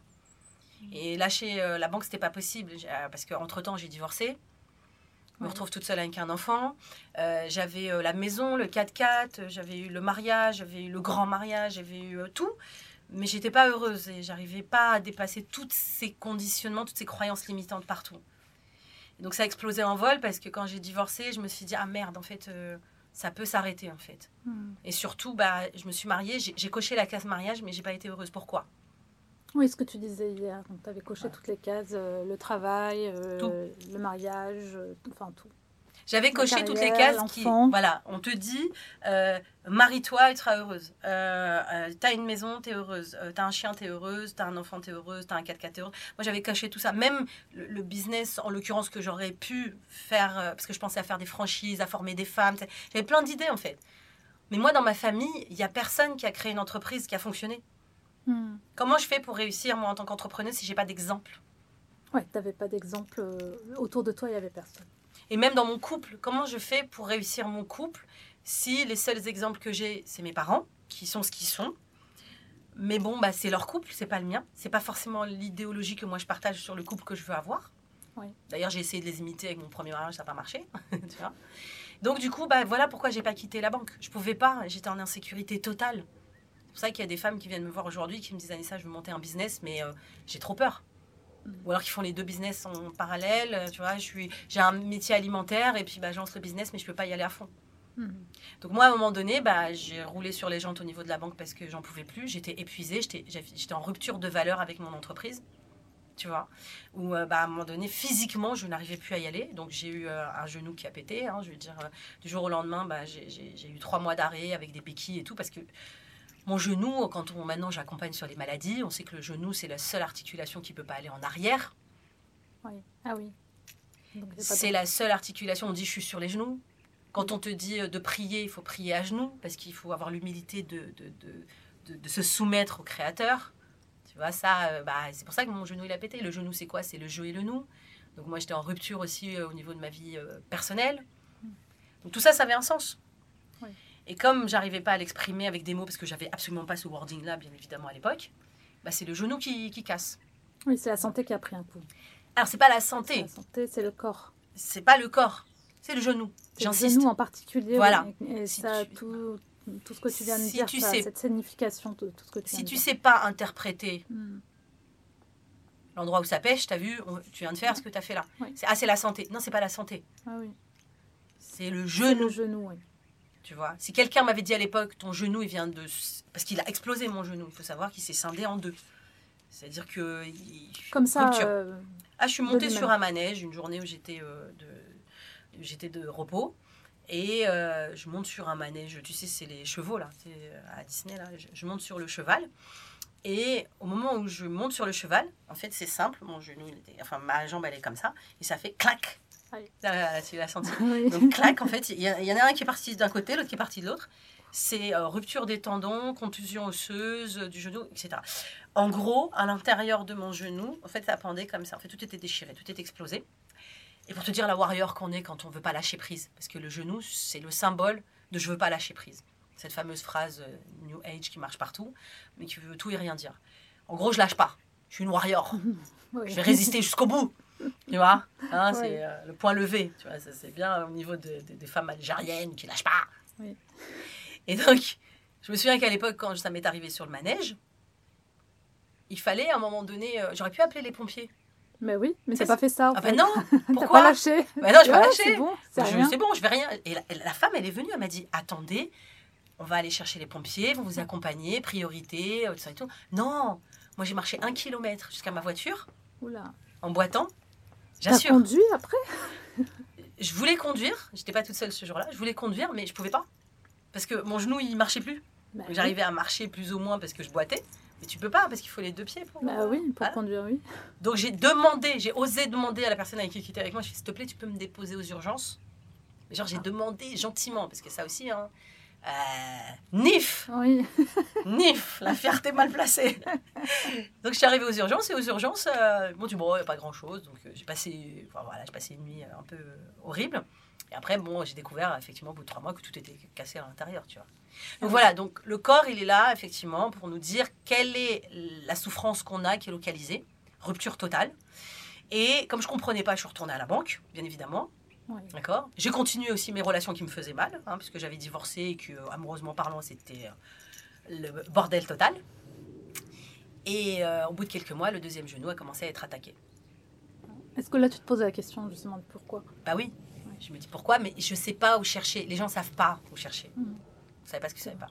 Et lâcher euh, la banque, c'était pas possible. Euh, Parce qu'entre-temps, j'ai divorcé. Je me retrouve toute seule avec un enfant. Euh, j'avais euh, la maison, le 4x4, euh, j'avais eu le mariage, j'avais eu le grand mariage, j'avais eu euh, tout. Mais j'étais pas heureuse et j'arrivais pas à dépasser tous ces conditionnements, toutes ces croyances limitantes partout. Et donc ça a explosé en vol parce que quand j'ai divorcé, je me suis dit ah merde, en fait, ça peut s'arrêter en fait. Hmm. Et surtout, bah, je me suis mariée, j'ai coché la case mariage, mais j'ai pas été heureuse. Pourquoi? Oui, ce que tu disais hier. Tu avais coché toutes les cases, euh, le travail, euh, Tout. le mariage, euh, tout- enfin tout. J'avais coché toutes les cases qui. Voilà, on te dit euh, marie-toi, tu seras heureuse. Euh, euh, t'as une maison, t'es heureuse. T'as un chien, t'es heureuse. T'as un enfant, t'es heureuse. T'as un 4x4, t'es heureuse. Moi, j'avais coché tout ça. Même le, le business, en l'occurrence, que j'aurais pu faire, parce que je pensais à faire des franchises, à former des femmes. J'avais plein d'idées, en fait. Mais moi, dans ma famille, il n'y a personne qui a créé une entreprise qui a fonctionné. Hmm. Comment je fais pour réussir, moi, en tant qu'entrepreneuse, si j'ai pas d'exemple? Ouais, tu n'avais pas d'exemple. autour de toi, il n'y avait personne. Et même dans mon couple, comment je fais pour réussir mon couple si les seuls exemples que j'ai, c'est mes parents, qui sont ce qu'ils sont Mais bon, bah, c'est leur couple, c'est pas le mien. C'est pas forcément l'idéologie que moi je partage sur le couple que je veux avoir. Oui. D'ailleurs, j'ai essayé de les imiter avec mon premier mariage, ça n'a pas marché. tu vois Donc, du coup, bah, voilà pourquoi j'ai pas quitté la banque. Je pouvais pas, j'étais en insécurité totale. C'est pour ça qu'il y a des femmes qui viennent me voir aujourd'hui qui me disent Anissa, je veux monter un business, mais euh, j'ai trop peur. Ou alors qu'ils font les deux business en parallèle. euh, Tu vois, je suis, j'ai un métier alimentaire et puis bah, je lance le business, mais je peux pas y aller à fond. Hmm. Donc moi, à un moment donné, bah, j'ai roulé sur les jantes au niveau de la banque parce que j'en pouvais plus. J'étais épuisée, j'étais, j'étais en rupture de valeur avec mon entreprise. Tu vois, où euh, bah, à un moment donné, physiquement, je n'arrivais plus à y aller. Donc j'ai eu euh, un genou qui a pété. hein, je veux dire, euh, du jour au lendemain, bah, j'ai eu trois mois d'arrêt avec des béquilles et tout parce que mon genou, quand on maintenant j'accompagne sur les maladies, on sait que le genou c'est la seule articulation qui peut pas aller en arrière. Oui. Ah oui. C'est la seule articulation. On dit je suis sur les genoux. Quand on te dit euh, de prier, il faut prier à genoux parce qu'il faut avoir l'humilité de, de, de, de- de se soumettre au Créateur. Tu vois, ça, euh, bah, c'est pour ça que mon genou il a pété. Le genou, c'est quoi? C'est le jeu et le nous. Donc moi, j'étais en rupture aussi euh, au niveau de ma vie euh, personnelle. Donc tout ça, ça avait un sens. Et comme j'arrivais pas à l'exprimer avec des mots, parce que j'avais absolument pas ce wording-là, bien évidemment, à l'époque, bah, c'est le genou qui, qui casse. Oui, c'est la santé qui a pris un coup. Alors, c'est pas la santé, La santé, c'est le corps. c'est pas le corps, c'est le genou. C'est le J'insiste. genou en particulier. Voilà. oui, Et, Si ça, tu- tout, tout ce que tu viens de Si dire, tu ça sais- cette signification de tout ce que tu Si tu dire. sais pas interpréter Hmm. l'endroit où ça pêche, t'as vu, on- tu viens de faire ce que t'as fait là. Oui. C'est ah c'est la santé. Non, c'est pas la santé. Ah oui. C'est le C'est le genou. genou, oui. Tu vois. Si quelqu'un m'avait dit à l'époque, ton genou, il vient de, parce qu'il a explosé mon genou. Il faut savoir qu'il s'est scindé en deux. C'est-à-dire que il- Comme ça, euh, Ah, je suis montée sur un manège une journée où j'étais euh, de, j'étais de repos. Et euh, je monte sur un manège, tu sais, c'est les chevaux là, à Disney là. Je, je monte sur le cheval. Et au moment où je monte sur le cheval, en fait, c'est simple, mon genou, il était, enfin ma jambe, elle est comme ça, et ça fait clac. Ah, tu l'as senti. oui. Donc clac, en fait, il y, en a un qui est parti d'un côté, l'autre qui est parti de l'autre. C'est euh, rupture des tendons, contusion osseuse euh, du genou, etc. En gros, à l'intérieur de mon genou, en fait, ça pendait comme ça. En fait, tout était déchiré, tout était explosé. Et pour te dire la warrior qu'on est quand on veut pas lâcher prise. Parce que le genou, c'est le symbole de je veux pas lâcher prise. Cette fameuse phrase euh, New Age qui marche partout, mais qui veut tout et rien dire. En gros, je lâche pas. Je suis une warrior. Oui. Je vais résister jusqu'au bout. Tu vois Hein, Ouais. C'est euh, le point levé. Tu vois, ça, c'est bien au niveau de- de- des femmes algériennes qui lâchent pas. Oui. Et donc, je me souviens qu'à l'époque, quand ça m'est arrivé sur le manège, il fallait à un moment donné, euh, j'aurais pu appeler les pompiers. Mais oui, mais Ça, t'as pas fait ça. en Ah fait. ben non Pourquoi pas lâché. Ben non, je vais Ouais, lâcher. C'est bon, c'est Je-. C'est bon, je vais rien. Et la, la femme, elle est venue, elle m'a dit Attendez, on va aller chercher les pompiers, vont vous accompagner, priorité, tout ça et tout. Non, moi j'ai marché un kilomètre jusqu'à ma voiture Oula. en boitant. J'assure. conduit après? Je voulais conduire, j'étais pas toute seule ce jour-là, je voulais conduire, mais je pouvais pas. Parce que mon genou, il marchait plus. Bah J'arrivais à marcher plus ou moins parce que je boitais. Mais tu peux pas parce qu'il faut les deux pieds pour. Bah oui, pour Voilà. conduire, oui. Donc j'ai demandé, j'ai osé demander à la personne avec qui était avec moi, je fais s'il te plaît, tu peux me déposer aux urgences. Mais genre j'ai demandé gentiment parce que ça aussi, hein. Euh, nif, Oui. nif, la fierté mal placée. donc je suis arrivée aux urgences et aux urgences, euh, bon tu bon, y a pas grand chose, donc euh, j'ai passé, enfin, voilà, passé une nuit euh, un peu horrible. Et après bon, j'ai découvert effectivement au bout de trois mois que tout était cassé à l'intérieur, tu vois. Donc voilà, donc le corps il est là effectivement pour nous dire quelle est la souffrance qu'on a qui est localisée, rupture totale. Et comme je comprenais pas, je suis retournée à la banque, bien évidemment. Oui. D'accord J'ai continué aussi mes relations qui me faisaient mal, hein, puisque j'avais divorcé et que, euh, amoureusement parlant, c'était euh, le bordel total. Et euh, au bout de quelques mois, le deuxième genou a commencé à être attaqué. Est-ce que là, tu te poses la question justement de pourquoi? Bah oui, je me dis pourquoi, mais je sais pas où chercher. Les gens savent pas où chercher. Mhm. Vous savez pas ce qu'ils savent pas.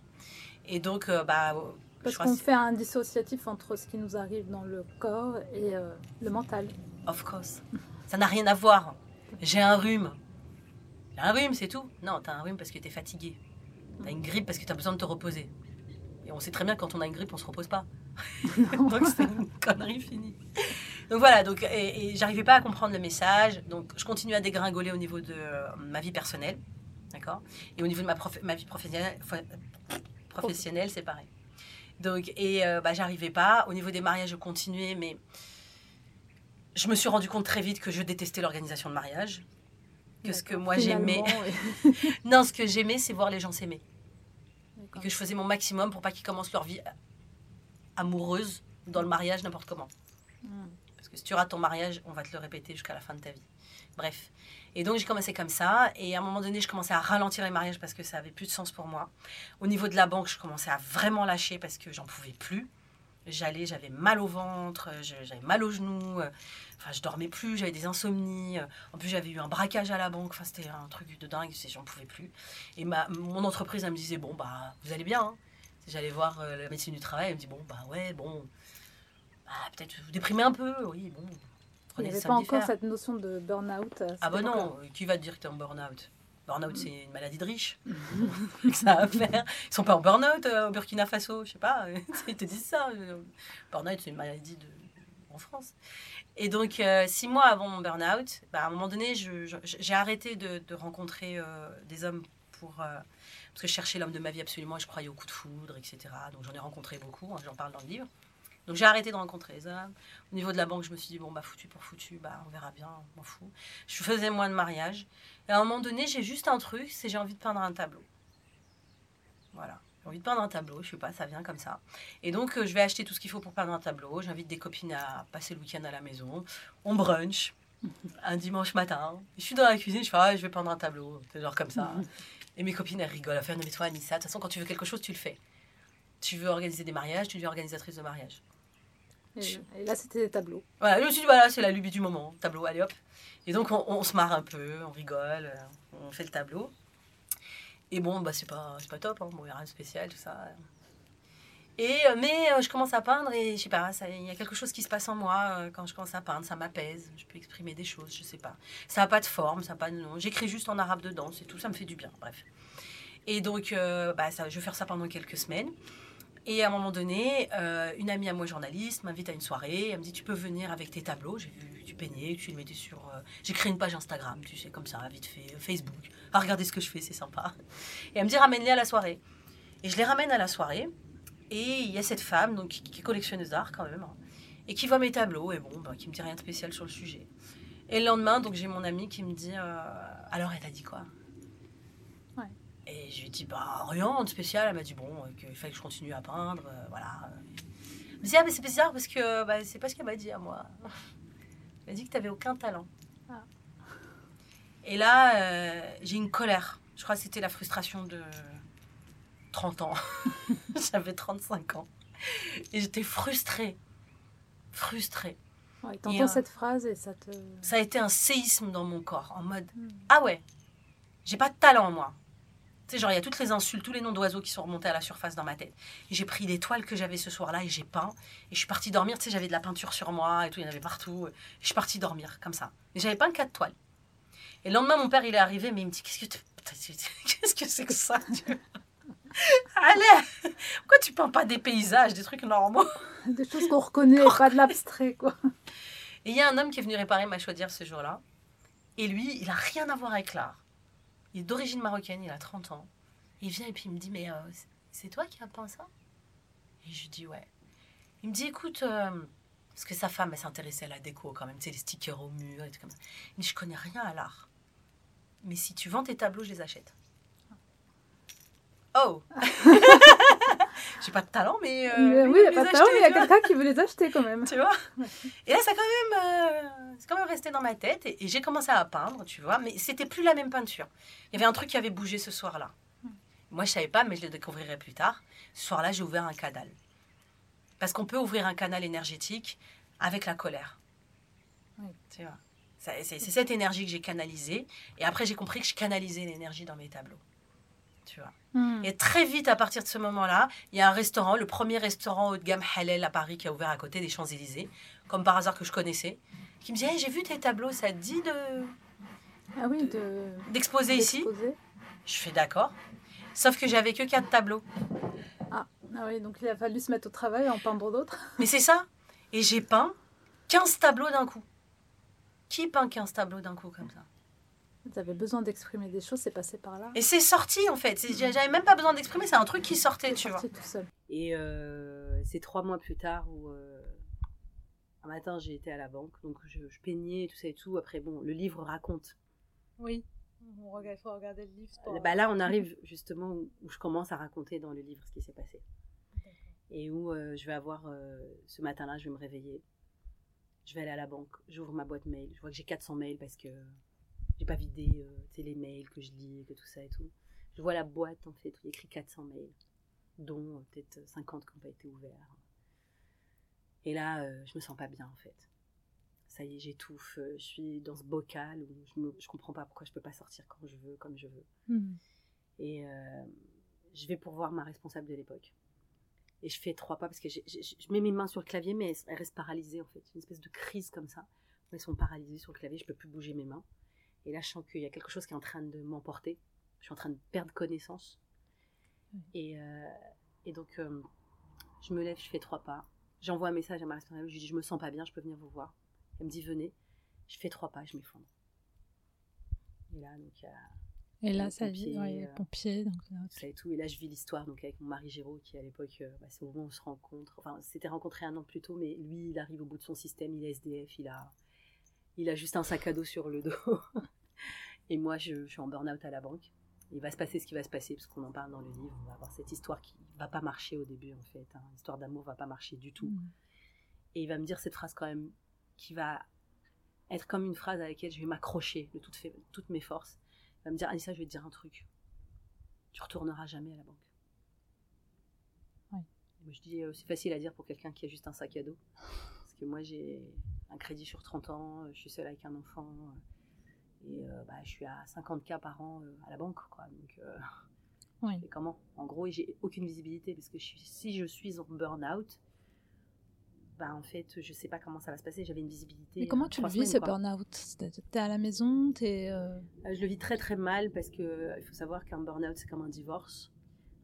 Et donc, euh, bah, Parce qu'on que fait un dissociatif entre ce qui nous arrive dans le corps et euh, le mental. Of course. Ça n'a rien à voir. J'ai un rhume. Un rhume, c'est tout. Non, t'as un rhume parce que t'es fatigué. T'as une grippe parce que t'as besoin de te reposer. Et on sait très bien que quand on a une grippe, on se repose pas. donc c'est une connerie finie. Donc voilà, donc, et, et j'arrivais pas à comprendre le message. Donc je continue à dégringoler au niveau de euh, ma vie personnelle. D'accord? Et au niveau de ma, prof- ma vie professionnelle, professionnelle c'est pareil. Donc, et euh, bah, j'arrivais pas. Au niveau des mariages, je continuais, mais je me suis rendu compte très vite que je détestais l'organisation de mariage. Que ce que moi j'aimais. Non, ce que j'aimais, c'est voir les gens s'aimer. Et que je faisais mon maximum pour pas qu'ils commencent leur vie amoureuse dans le mariage n'importe comment. Mm. Parce que si tu rates ton mariage, on va te le répéter jusqu'à la fin de ta vie. Bref. Et donc j'ai commencé comme ça. Et à un moment donné, je commençais à ralentir les mariages parce que ça avait plus de sens pour moi. Au niveau de la banque, je commençais à vraiment lâcher parce que j'en pouvais plus. J'allais, j'avais mal au ventre, j'avais mal aux genoux. Euh, Enfin, je dormais plus, j'avais des insomnies. euh, En plus, j'avais eu un braquage à la banque. Enfin, c'était un truc de dingue. J'en pouvais plus. Et ma, mon entreprise, elle me disait bon bah vous allez bien. hein. J'allais voir euh, la médecine du travail. Elle me dit bon bah ouais bon. Bah, peut-être vous déprimez un peu. Oui bon. Il n'y avait pas encore cette notion de burn-out. à Ah bah non, qui va te dire que tu es en burn-out? Burn-out, c'est une maladie de riche. ça a à faire. Ils sont pas en burn-out euh, au Burkina Faso, je sais pas. Ils te disent ça. euh, Burn-out, c'est une maladie de... en France. Et donc, euh, six mois avant mon burn-out, bah, à un moment donné, j'ai arrêté de, de rencontrer euh, des hommes pour... euh, parce que je cherchais l'homme de ma vie absolument, je croyais au coup de foudre, etc. Donc j'en ai rencontré beaucoup, hein, j'en parle dans le livre. Donc j'ai arrêté de rencontrer les hommes. Au niveau de la banque, je me suis dit, bon, bah foutu pour foutu, bah on verra bien, on m'en fout. Je faisais moins de mariage. Et à un moment donné, j'ai juste un truc, c'est j'ai envie de peindre un tableau. Voilà. J'ai envie de peindre un tableau, je sais pas, ça vient comme ça. Et donc, euh, je vais acheter tout ce qu'il faut pour peindre un tableau. J'invite des copines à passer le week-end à la maison. On brunch un dimanche matin. Je suis dans la cuisine, je fais, ah, je vais peindre un tableau. C'est genre comme ça. Et mes copines, elles rigolent. Elles font, non, mais toi, Anissa, de toute façon, quand tu veux quelque chose, tu le fais. Tu veux organiser des mariages, tu deviens organisatrice de mariage. Et, là, c'était des tableaux. Voilà, je me suis dit, voilà, c'est la lubie du moment, tableau, allez hop. Et donc, on, on se marre un peu, on rigole, on fait le tableau. Et bon, bah, c'est pas, pas top, hein. bon, il n'y a rien de spécial, tout ça. Et, euh, mais euh, je commence à peindre et je sais pas, il y a quelque chose qui se passe en moi euh, quand je commence à peindre, ça m'apaise, je peux exprimer des choses, je sais pas. Ça n'a pas de forme, ça n'a pas. J'écris juste en arabe dedans, c'est tout, ça me fait du bien, bref. Et donc, bah, je vais faire ça pendant quelques semaines. Et à un moment donné, euh, une amie à moi, journaliste, m'invite à une soirée. Elle me dit Tu peux venir avec tes tableaux. J'ai vu que tu peignais, tu le mettais sur. euh, J'ai créé une page Instagram, tu sais, comme ça, vite fait, euh, Facebook. Ah, regardez ce que je fais, c'est sympa. Et elle me dit Ramène-les à la soirée. Et je les ramène à la soirée. Et il y a cette femme, donc, qui est collectionneuse d'art quand même, hein, et qui voit mes tableaux, et bon, bah, qui me dit rien de spécial sur le sujet. Et le lendemain, donc j'ai mon ami qui me dit euh, Alors, elle t'a dit quoi? Et je lui ai dit Bah, rien de spécial. Elle m'a dit Bon, euh, qu'il fallait que je continue à peindre. euh, voilà. Elle me dit Ah, mais c'est bizarre parce que bah, c'est pas ce qu'elle m'a dit à moi. Elle m'a dit que t'avais aucun talent. Ah. Et là, euh, j'ai une colère. Je crois que c'était la frustration de 30 ans. J'avais 35 ans. Et j'étais frustrée. Frustrée. Ouais, T'entends euh, cette phrase et ça te. Ça a été un séisme dans mon corps. En mode Hmm. Ah ouais, j'ai pas de talent, moi. Tu sais, genre, il y a toutes les insultes, tous les noms d'oiseaux qui sont remontés à la surface dans ma tête. J'ai pris les toiles que j'avais ce soir-là et j'ai peint. Et je suis partie dormir. Tu sais, j'avais de la peinture sur moi et tout, il y en avait partout. Et je suis partie dormir comme ça. Et j'avais peint quatre toiles. Et le lendemain, mon père, il est arrivé, mais il me dit Qu'est-ce que tu- qu'est-ce que c'est que ça Allez Pourquoi tu peins pas des paysages, des trucs normaux? Des choses qu'on reconnaît, pas de l'abstrait, quoi. Et il y a un homme qui est venu réparer ma chaudière ce jour-là. Et lui, il a rien à voir avec l'art. Il est d'origine marocaine, il a 30 ans. Il vient et puis il me dit Mais euh, c'est- toi qui as peint ça? Et je dis Ouais. Il me dit Écoute, euh, parce que sa femme, elle s'intéressait à la déco quand même, tu sais, les stickers au mur et tout comme ça. Dit Je connais rien à l'art. Mais si tu vends tes tableaux, je les achète. Oh pas de talent, mais. euh, oui, il n'y a veut pas les de talent, mais il y a quelqu'un qui veut les acheter quand même. tu vois et là ça quand même euh, c'est quand même resté dans ma tête et, et j'ai commencé à peindre tu vois mais c'était plus la même peinture. Il y avait un truc qui avait bougé ce soir-là. Moi je savais pas mais je le découvrirai plus tard. Ce soir-là j'ai ouvert un canal. Parce qu'on peut ouvrir un canal énergétique avec la colère. Oui. tu vois. C'est cette énergie que j'ai canalisée et après j'ai compris que je canalisais l'énergie dans mes tableaux tu vois Hmm. et très vite, à partir de ce moment-là, il y a un restaurant, le premier restaurant haut de gamme halal à Paris qui a ouvert à côté des Champs-Élysées, comme par hasard que je connaissais, qui me dit Hey, J'ai vu tes tableaux, ça te dit de- Ah oui, de. d'exposer ici. Je fais d'accord. Sauf que j'avais que quatre tableaux. Ah oui, donc il a fallu se mettre au travail en peindre d'autres. Mais c'est ça. Et j'ai peint 15 tableaux d'un coup. Qui peint 15 tableaux d'un coup comme ça? Vous avez besoin d'exprimer des choses, c'est passé par là. Et c'est sorti en fait. C'est- J'avais même pas besoin d'exprimer, c'est un truc qui sortait, tu vois. sorti tout seul. Et euh, c'est trois mois plus tard où euh, un matin j'ai été à la banque, donc je, je peignais tout ça et tout. Après bon, le livre raconte. Oui. Il faut regarder le livre. Bah là on arrive justement où, où je commence à raconter dans le livre ce qui s'est passé. Et où euh, je vais avoir euh, ce matin-là, je vais me réveiller. Je vais aller à la banque, j'ouvre ma boîte mail, je vois que j'ai 400 mails parce que j'ai pas vidé euh, les mails que je lis, que tout ça et tout. Je vois la boîte en fait, où il y a écrit 400 mails, dont euh, peut-être 50 qui n'ont pas été ouverts. Et là, euh, je me sens pas bien en fait. Ça y est, j'étouffe, euh, je suis dans ce bocal où je, me, je comprends pas pourquoi je peux pas sortir quand je veux, comme je veux. Hmm. Et euh, je vais pour voir ma responsable de l'époque. Et je fais trois pas parce que je mets mes mains sur le clavier, mais elles, elles restent paralysées en fait. Une espèce de crise comme ça. Elles sont paralysées sur le clavier, je peux plus bouger mes mains. Et là, je sens qu'il y a quelque chose qui est en train de m'emporter. Je suis en train de perdre connaissance. Et, euh, et donc, euh, je me lève, je fais trois pas. J'envoie un message à ma responsable. Je lui dis Je me sens pas bien, je peux venir vous voir. Elle me dit Venez. Je fais trois pas, je m'effondre. Et là, donc, il y a Et là, Le ça pompier, dit, ouais, euh. Donc, là, ça et tout. Et là, je vis l'histoire donc avec mon mari Géraud, qui à l'époque, euh, bah, c'est au moment où on se rencontre. Enfin, c'était rencontré un an plus tôt, mais lui, il arrive au bout de son système, il est SDF, il a, il a juste un sac à dos sur le dos. et moi, je, je suis en burn-out à la banque. Il va se passer ce qui va se passer, parce qu'on en parle dans le livre. On va avoir cette histoire qui va pas marcher au début, en fait. hein. L'histoire d'amour va pas marcher du tout. Hmm. Et il va me dire cette phrase quand même qui va être comme une phrase à laquelle je vais m'accrocher de toutes, mes forces. Il va me dire, Anissa, je vais te dire un truc. Tu retourneras jamais à la banque. Moi, je dis, euh, c'est facile à dire pour quelqu'un qui a juste un sac à dos. Parce que moi, j'ai un crédit sur 30 ans, euh, je suis seule avec un enfant. euh, Et euh, bah, je suis à 50K par an à la banque. Quoi. Donc, Oui. et comment? En gros, j'ai aucune visibilité parce que je suis- si je suis en burn-out, bah en fait, je sais pas comment ça va se passer. J'avais une visibilité. Mais comment tu le vis, ce burn-out? T'es à la maison, euh, Euh, Je le vis très très mal parce que il faut savoir qu'un burn-out c'est comme un divorce.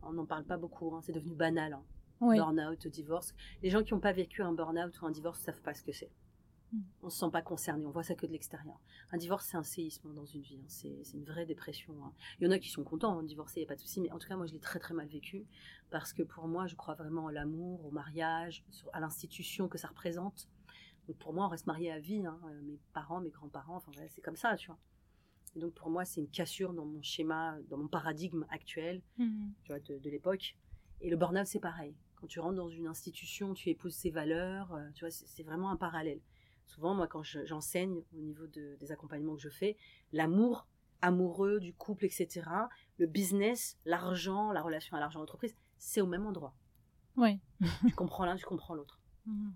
On n'en parle pas beaucoup, hein, c'est devenu banal. hein. Oui. Burn-out, divorce. Les gens qui n'ont pas vécu un burn-out ou un divorce ne savent pas ce que c'est. On se sent pas concerné, on voit ça que de l'extérieur. Un divorce c'est un séisme dans une vie, hein. c'est c'est une vraie dépression. hein. Il y en a qui sont contents hein, de divorcer, il n'y a pas de souci, mais en tout cas moi je l'ai très très mal vécu parce que pour moi je crois vraiment à l'amour, au mariage, sur- à l'institution que ça représente. Donc pour moi, on reste marié à vie. Euh, Mes parents, mes grands-parents, enfin voilà, c'est comme ça, tu vois. Et donc pour moi, c'est une cassure dans mon schéma, dans mon paradigme actuel, Mhm. tu vois, de, de l'époque. Et le burn-out, c'est pareil. Quand tu rentres dans une institution, tu épouses ses valeurs, euh, tu vois, c'est vraiment un parallèle. Souvent, moi, quand je- j'enseigne au niveau de- des accompagnements que je fais, l'amour amoureux du couple, etc., le business, l'argent, la relation à l'argent entreprise, c'est au même endroit. Oui. tu comprends l'un, tu comprends l'autre. Mhm.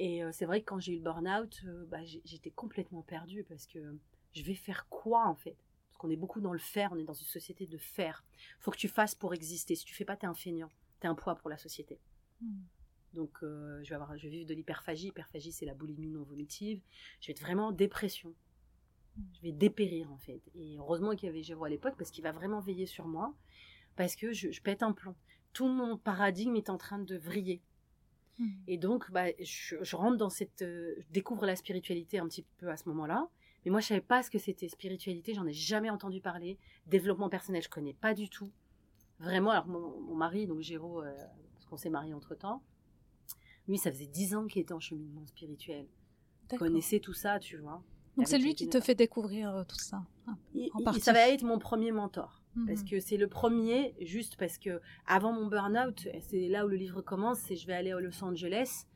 Et euh, c'est vrai que quand j'ai eu le burn-out, euh, bah, j'étais complètement perdue parce que je vais faire quoi en fait? Parce qu'on est beaucoup dans le faire, on est dans une société de faire. faut que tu fasses pour exister. Si tu fais pas, t'es un feignant, t'es un poids pour la société. Mhm. Donc euh, je, vais avoir, je vais vivre de l'hyperphagie. Hyperphagie, c'est la boulimie non vomitive. Je vais être vraiment en dépression. Mm. Je vais dépérir en fait. Et heureusement qu'il y avait Géraud à l'époque parce qu'il va vraiment veiller sur moi. Parce que je, je pète un plomb. Tout mon paradigme est en train de vriller. Mhm. Et donc, bah, je, je rentre dans cette. euh, je découvre la spiritualité un petit peu à ce moment-là. Mais moi, je savais pas ce que c'était spiritualité. J'en ai jamais entendu parler. Développement personnel, je connais pas du tout. Vraiment. Alors, mon, mon mari, donc Géraud, euh, parce qu'on s'est mariés entre temps, lui, ça faisait dix ans qu'il était en cheminement spirituel. Il connaissait tout ça, tu vois. Donc c'est lui qui te fait découvrir euh, tout ça. Ah. Il, En il- partie. ça va être mon premier mentor. Mhm. Parce que c'est le premier, juste parce que avant mon burn-out, c'est là où le livre commence, c'est je vais aller à Los Angeles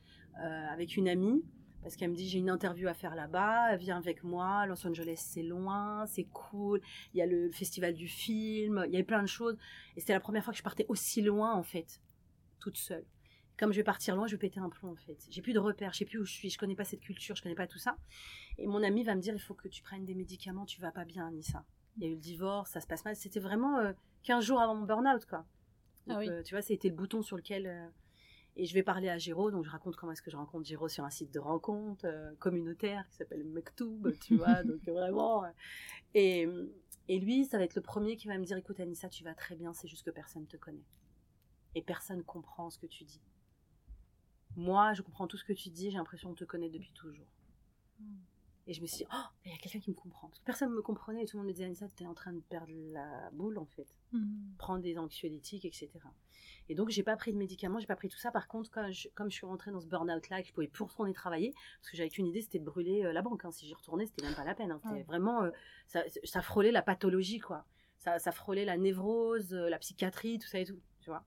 euh, avec une amie, parce qu'elle me dit j'ai une interview à faire là-bas, viens avec moi, Los Angeles c'est loin, c'est cool, il y a le festival du film, il y avait plein de choses, et c'était la première fois que je partais aussi loin en fait, toute seule. Comme je vais partir loin, je vais péter un plomb en fait. J'ai plus de repères, je sais plus où je suis, je connais pas cette culture, je connais pas tout ça. Et mon ami va me dire il faut que tu prennes des médicaments, tu vas pas bien, Anissa. Il y a eu le divorce, ça se passe mal. C'était vraiment euh, 15 jours avant mon burn-out, quoi. Donc, Ah oui. euh, tu vois, c'était le bouton sur lequel. euh, Et je vais parler à Géraud, donc je raconte comment est-ce que je rencontre Géraud sur un site de rencontre euh, communautaire qui s'appelle Mektoub, tu vois, donc euh, vraiment. Et, et lui, ça va être le premier qui va me dire écoute, Anissa, tu vas très bien, c'est juste que personne te connaît. Et personne comprend ce que tu dis. Moi, je comprends tout ce que tu dis, j'ai l'impression qu'on te connaît depuis toujours. Et je me suis dit, oh, il y a quelqu'un qui me comprend. Parce que personne ne me comprenait et tout le monde me disait, Anissa, t'es en train de perdre la boule, en fait. Mhm. Prends des anxiolytiques, etc. Et donc, j'ai pas pris de médicaments, j'ai pas pris tout ça. Par contre, quand je- comme je suis rentrée dans ce burn-out-là, que je pouvais plus retourner travailler, parce que j'avais qu'une idée, c'était de brûler euh, la banque. hein. Si j'y retournais, c'était même pas la peine. hein. C'était Ouais. vraiment, euh, ça, ça frôlait la pathologie, quoi. Ça, ça frôlait la névrose, euh, la psychiatrie, tout ça et tout, tu vois.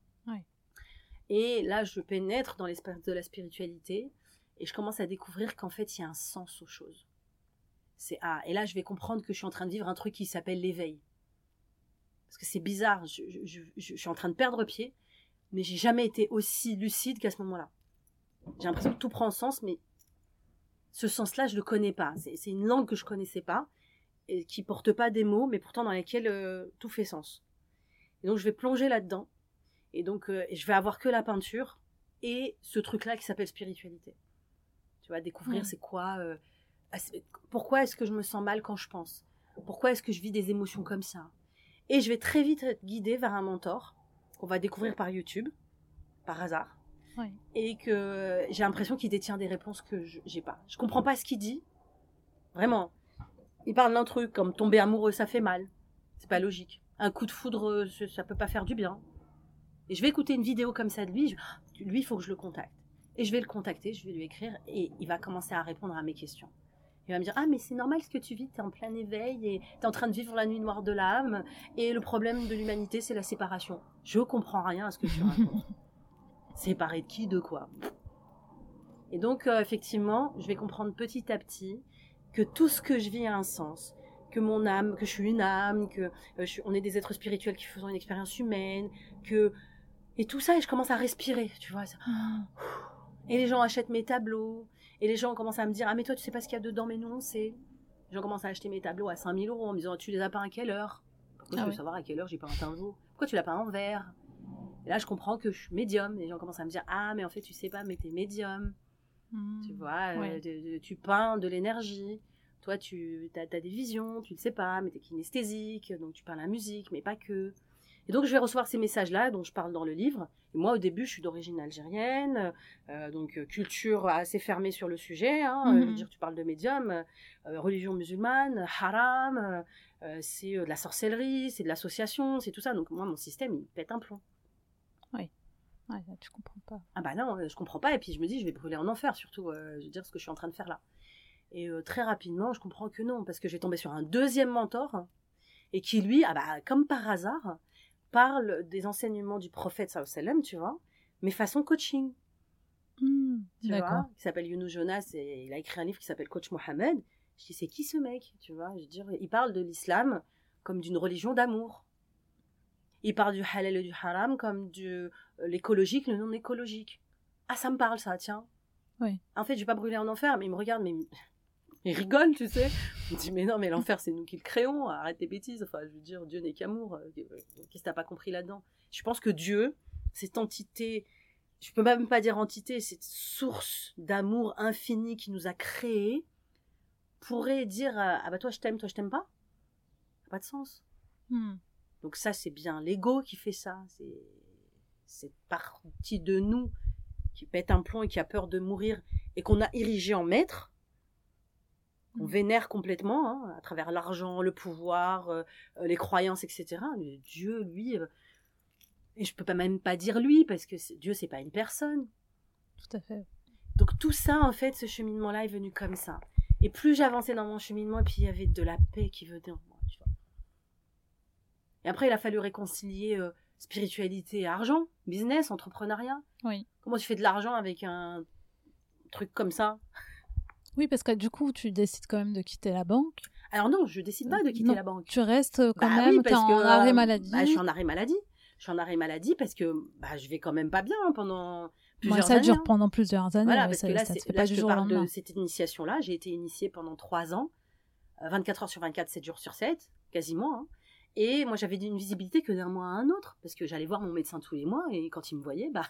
Et là, je pénètre dans l'espace de la spiritualité et je commence à découvrir qu'en fait, il y a un sens aux choses. C'est ah, et là, je vais comprendre que je suis en train de vivre un truc qui s'appelle l'éveil. Parce que c'est bizarre, je, suis en train de perdre pied, mais j'ai jamais été aussi lucide qu'à ce moment-là. J'ai l'impression que tout prend sens, mais ce sens-là, je le connais pas. C'est c'est une langue que je connaissais pas et qui porte pas des mots, mais pourtant dans laquelle euh, tout fait sens. Et donc je vais plonger là-dedans, et donc euh, je vais avoir que la peinture et ce truc-là qui s'appelle spiritualité. Tu vas découvrir c'est quoi, euh, ah, pourquoi est-ce que je me sens mal quand je pense, pourquoi est-ce que je vis des émotions comme ça? Et je vais très vite être guidée vers un mentor qu'on va découvrir par YouTube, par hasard et que j'ai l'impression qu'il détient des réponses que je j'ai pas. Je comprends pas ce qu'il dit. Vraiment. Il parle d'un truc comme tomber amoureux, ça fait mal. C'est pas logique. Un coup de foudre, euh, ça- ça peut pas faire du bien. Et je vais écouter une vidéo comme ça de lui. je- lui, il faut que je le contacte. Et je vais le contacter, je vais lui écrire et il va commencer à répondre à mes questions. Il va me dire ah mais c'est normal ce que tu vis, t'es en plein éveil et t'es en train de vivre la nuit noire de l'âme et le problème de l'humanité c'est la séparation. Je comprends rien à ce que tu racontes. Séparé de qui, de quoi? Et donc, euh, effectivement, je vais comprendre petit à petit que tout ce que je vis a un sens, que mon âme, que je suis une âme, que euh, je suis- on est des êtres spirituels qui faisons une expérience humaine, que et tout ça, et je commence à respirer, tu vois. ça. Mhm. Et les gens achètent mes tableaux, et les gens commencent à me dire ah mais toi tu sais pas ce qu'il y a dedans, mais nous on sait. Les gens commencent à acheter mes tableaux à 5000 euros en me disant tu les as pas à quelle heure? Pourquoi Ah je veux oui. savoir à quelle heure j'ai pas un tableau Pourquoi tu l'as pas en verre? Et là je comprends que je suis médium, et les gens commencent à me dire ah mais en fait tu sais pas mais t'es médium. Mhm. Tu vois, euh, Ouais. tu peins de l'énergie. Toi, tu as, des visions, tu le sais pas, mais t'es kinesthésique, donc tu parles la musique, mais pas que. Et donc, je vais recevoir ces messages-là dont je parle dans le livre. Et moi, au début, je suis d'origine algérienne, euh, donc euh, culture assez fermée sur le sujet. Hein, Mhm. euh, je veux dire, tu parles de médium, euh, religion musulmane, haram, euh, c'est de la sorcellerie, c'est de l'association, c'est tout ça. Donc moi, mon système, il pète un plomb. Oui. Ouais, tu comprends pas. Ah bah non, je comprends pas. Et puis je me dis, je vais brûler en enfer, surtout, je veux dire, ce que je suis en train de faire là. Et très rapidement, je comprends que non, parce que j'ai tombé sur un deuxième mentor, et qui lui, ah bah, comme par hasard, parle des enseignements du prophète sallam, tu vois, mais façon coaching. Mmh, tu vois, il s'appelle Younou Jonas et il a écrit un livre qui s'appelle Coach Mohamed. Je dis, c'est qui ce mec Tu vois, je veux dire, il parle de l'islam comme d'une religion d'amour. Il parle du halal et du haram comme de euh, l'écologique, le non écologique. Ah, ça me parle, ça, tiens. Oui. En fait, je vais pas brûler en enfer, mais il me regarde, mais il rigole, tu sais. Me dit, mais non, mais l'enfer, c'est nous qui le créons, arrête tes bêtises. Enfin, je veux dire, Dieu n'est qu'amour. Euh, qu'est-ce que t'as pas compris là-dedans? Je pense que Dieu, cette entité, je peux même pas dire entité, cette source d'amour infini qui nous a créés, pourrait dire, ah bah toi je t'aime, toi je t'aime pas? Ça pas de sens. Hmm. Donc ça, c'est bien l'ego qui fait ça. C'est cette partie de nous qui pète un plomb et qui a peur de mourir et qu'on a érigé en maître on mm. vénère complètement, hein, à travers l'argent, le pouvoir, euh, euh, les croyances, etc. Mais Dieu, lui, euh, et je peux pas même pas dire lui, parce que Dieu, c'est pas une personne. Tout à fait. Donc tout ça, en fait, ce cheminement-là est venu comme ça. Et plus j'avançais dans mon cheminement, et puis il y avait de la paix qui venait en moi, tu vois. Et après, il a fallu réconcilier spiritualité et argent, business, entrepreneuriat. Oui. Comment tu fais de l'argent avec un truc comme ça? Oui, parce que du coup, tu décides quand même de quitter la banque. Alors non, je décide pas de quitter la banque. Tu restes quand bah même, parce en arrêt maladie. Bah, je suis en arrêt maladie. Je suis en arrêt maladie parce que bah, je vais quand même pas bien pendant plusieurs ça années. Ça dure hein. pendant plusieurs années. Voilà, parce que là, c'est, là, je parle de cette initiation-là. J'ai été initiée pendant trois ans, 24 euh, heures sur 24, 7 jours sur 7, quasiment. Hein. Et moi, j'avais une visibilité que d'un mois à un autre, parce que j'allais voir mon médecin tous les mois, et quand il me voyait, bah,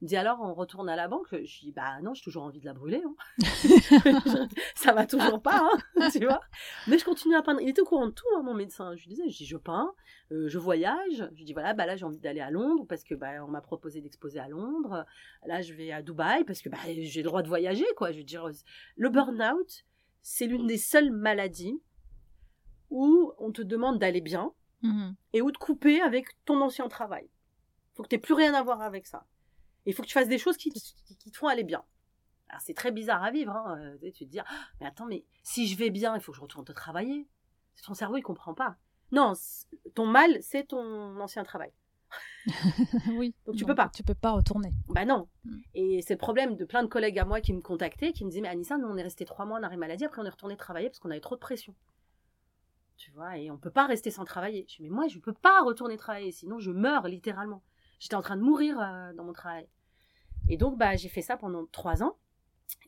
il me dit alors, on retourne à la banque? Je dis, bah non, j'ai toujours envie de la brûler. Hein. ça va toujours pas, hein, tu vois. Mais je continue à peindre. Il était au courant de tout, hein, mon médecin. Je lui disais, je dis, je peins, euh, je voyage. Je lui dis, voilà, bah là, j'ai envie d'aller à Londres, parce que bah, on m'a proposé d'exposer à Londres. Là, je vais à Dubaï, parce que bah, j'ai le droit de voyager, quoi. Je veux dire, le burn-out, c'est l'une des seules maladies où on te demande d'aller bien Mhm. et ou de couper avec ton ancien travail. Il faut que tu n'aies plus rien à voir avec ça. Il faut que tu fasses des choses qui, te font aller bien. Alors c'est très bizarre à vivre. Hein. Euh, tu te dis, ah, mais attends, mais si je vais bien, il faut que je retourne te travailler. Ton cerveau, il comprend pas. Non, ton mal, c'est ton ancien travail. oui. Donc tu peux pas. Tu peux pas retourner. Bah non. Mm. Et c'est le problème de plein de collègues à moi qui me contactaient, qui me disaient, mais Anissa, nous on est resté trois mois en arrêt maladie, après on est retourné travailler parce qu'on avait trop de pression tu vois, et on peut pas rester sans travailler. Je dis, mais moi, je peux pas retourner travailler, sinon je meurs littéralement. J'étais en train de mourir euh, dans mon travail. Et donc, bah, j'ai fait ça pendant trois ans.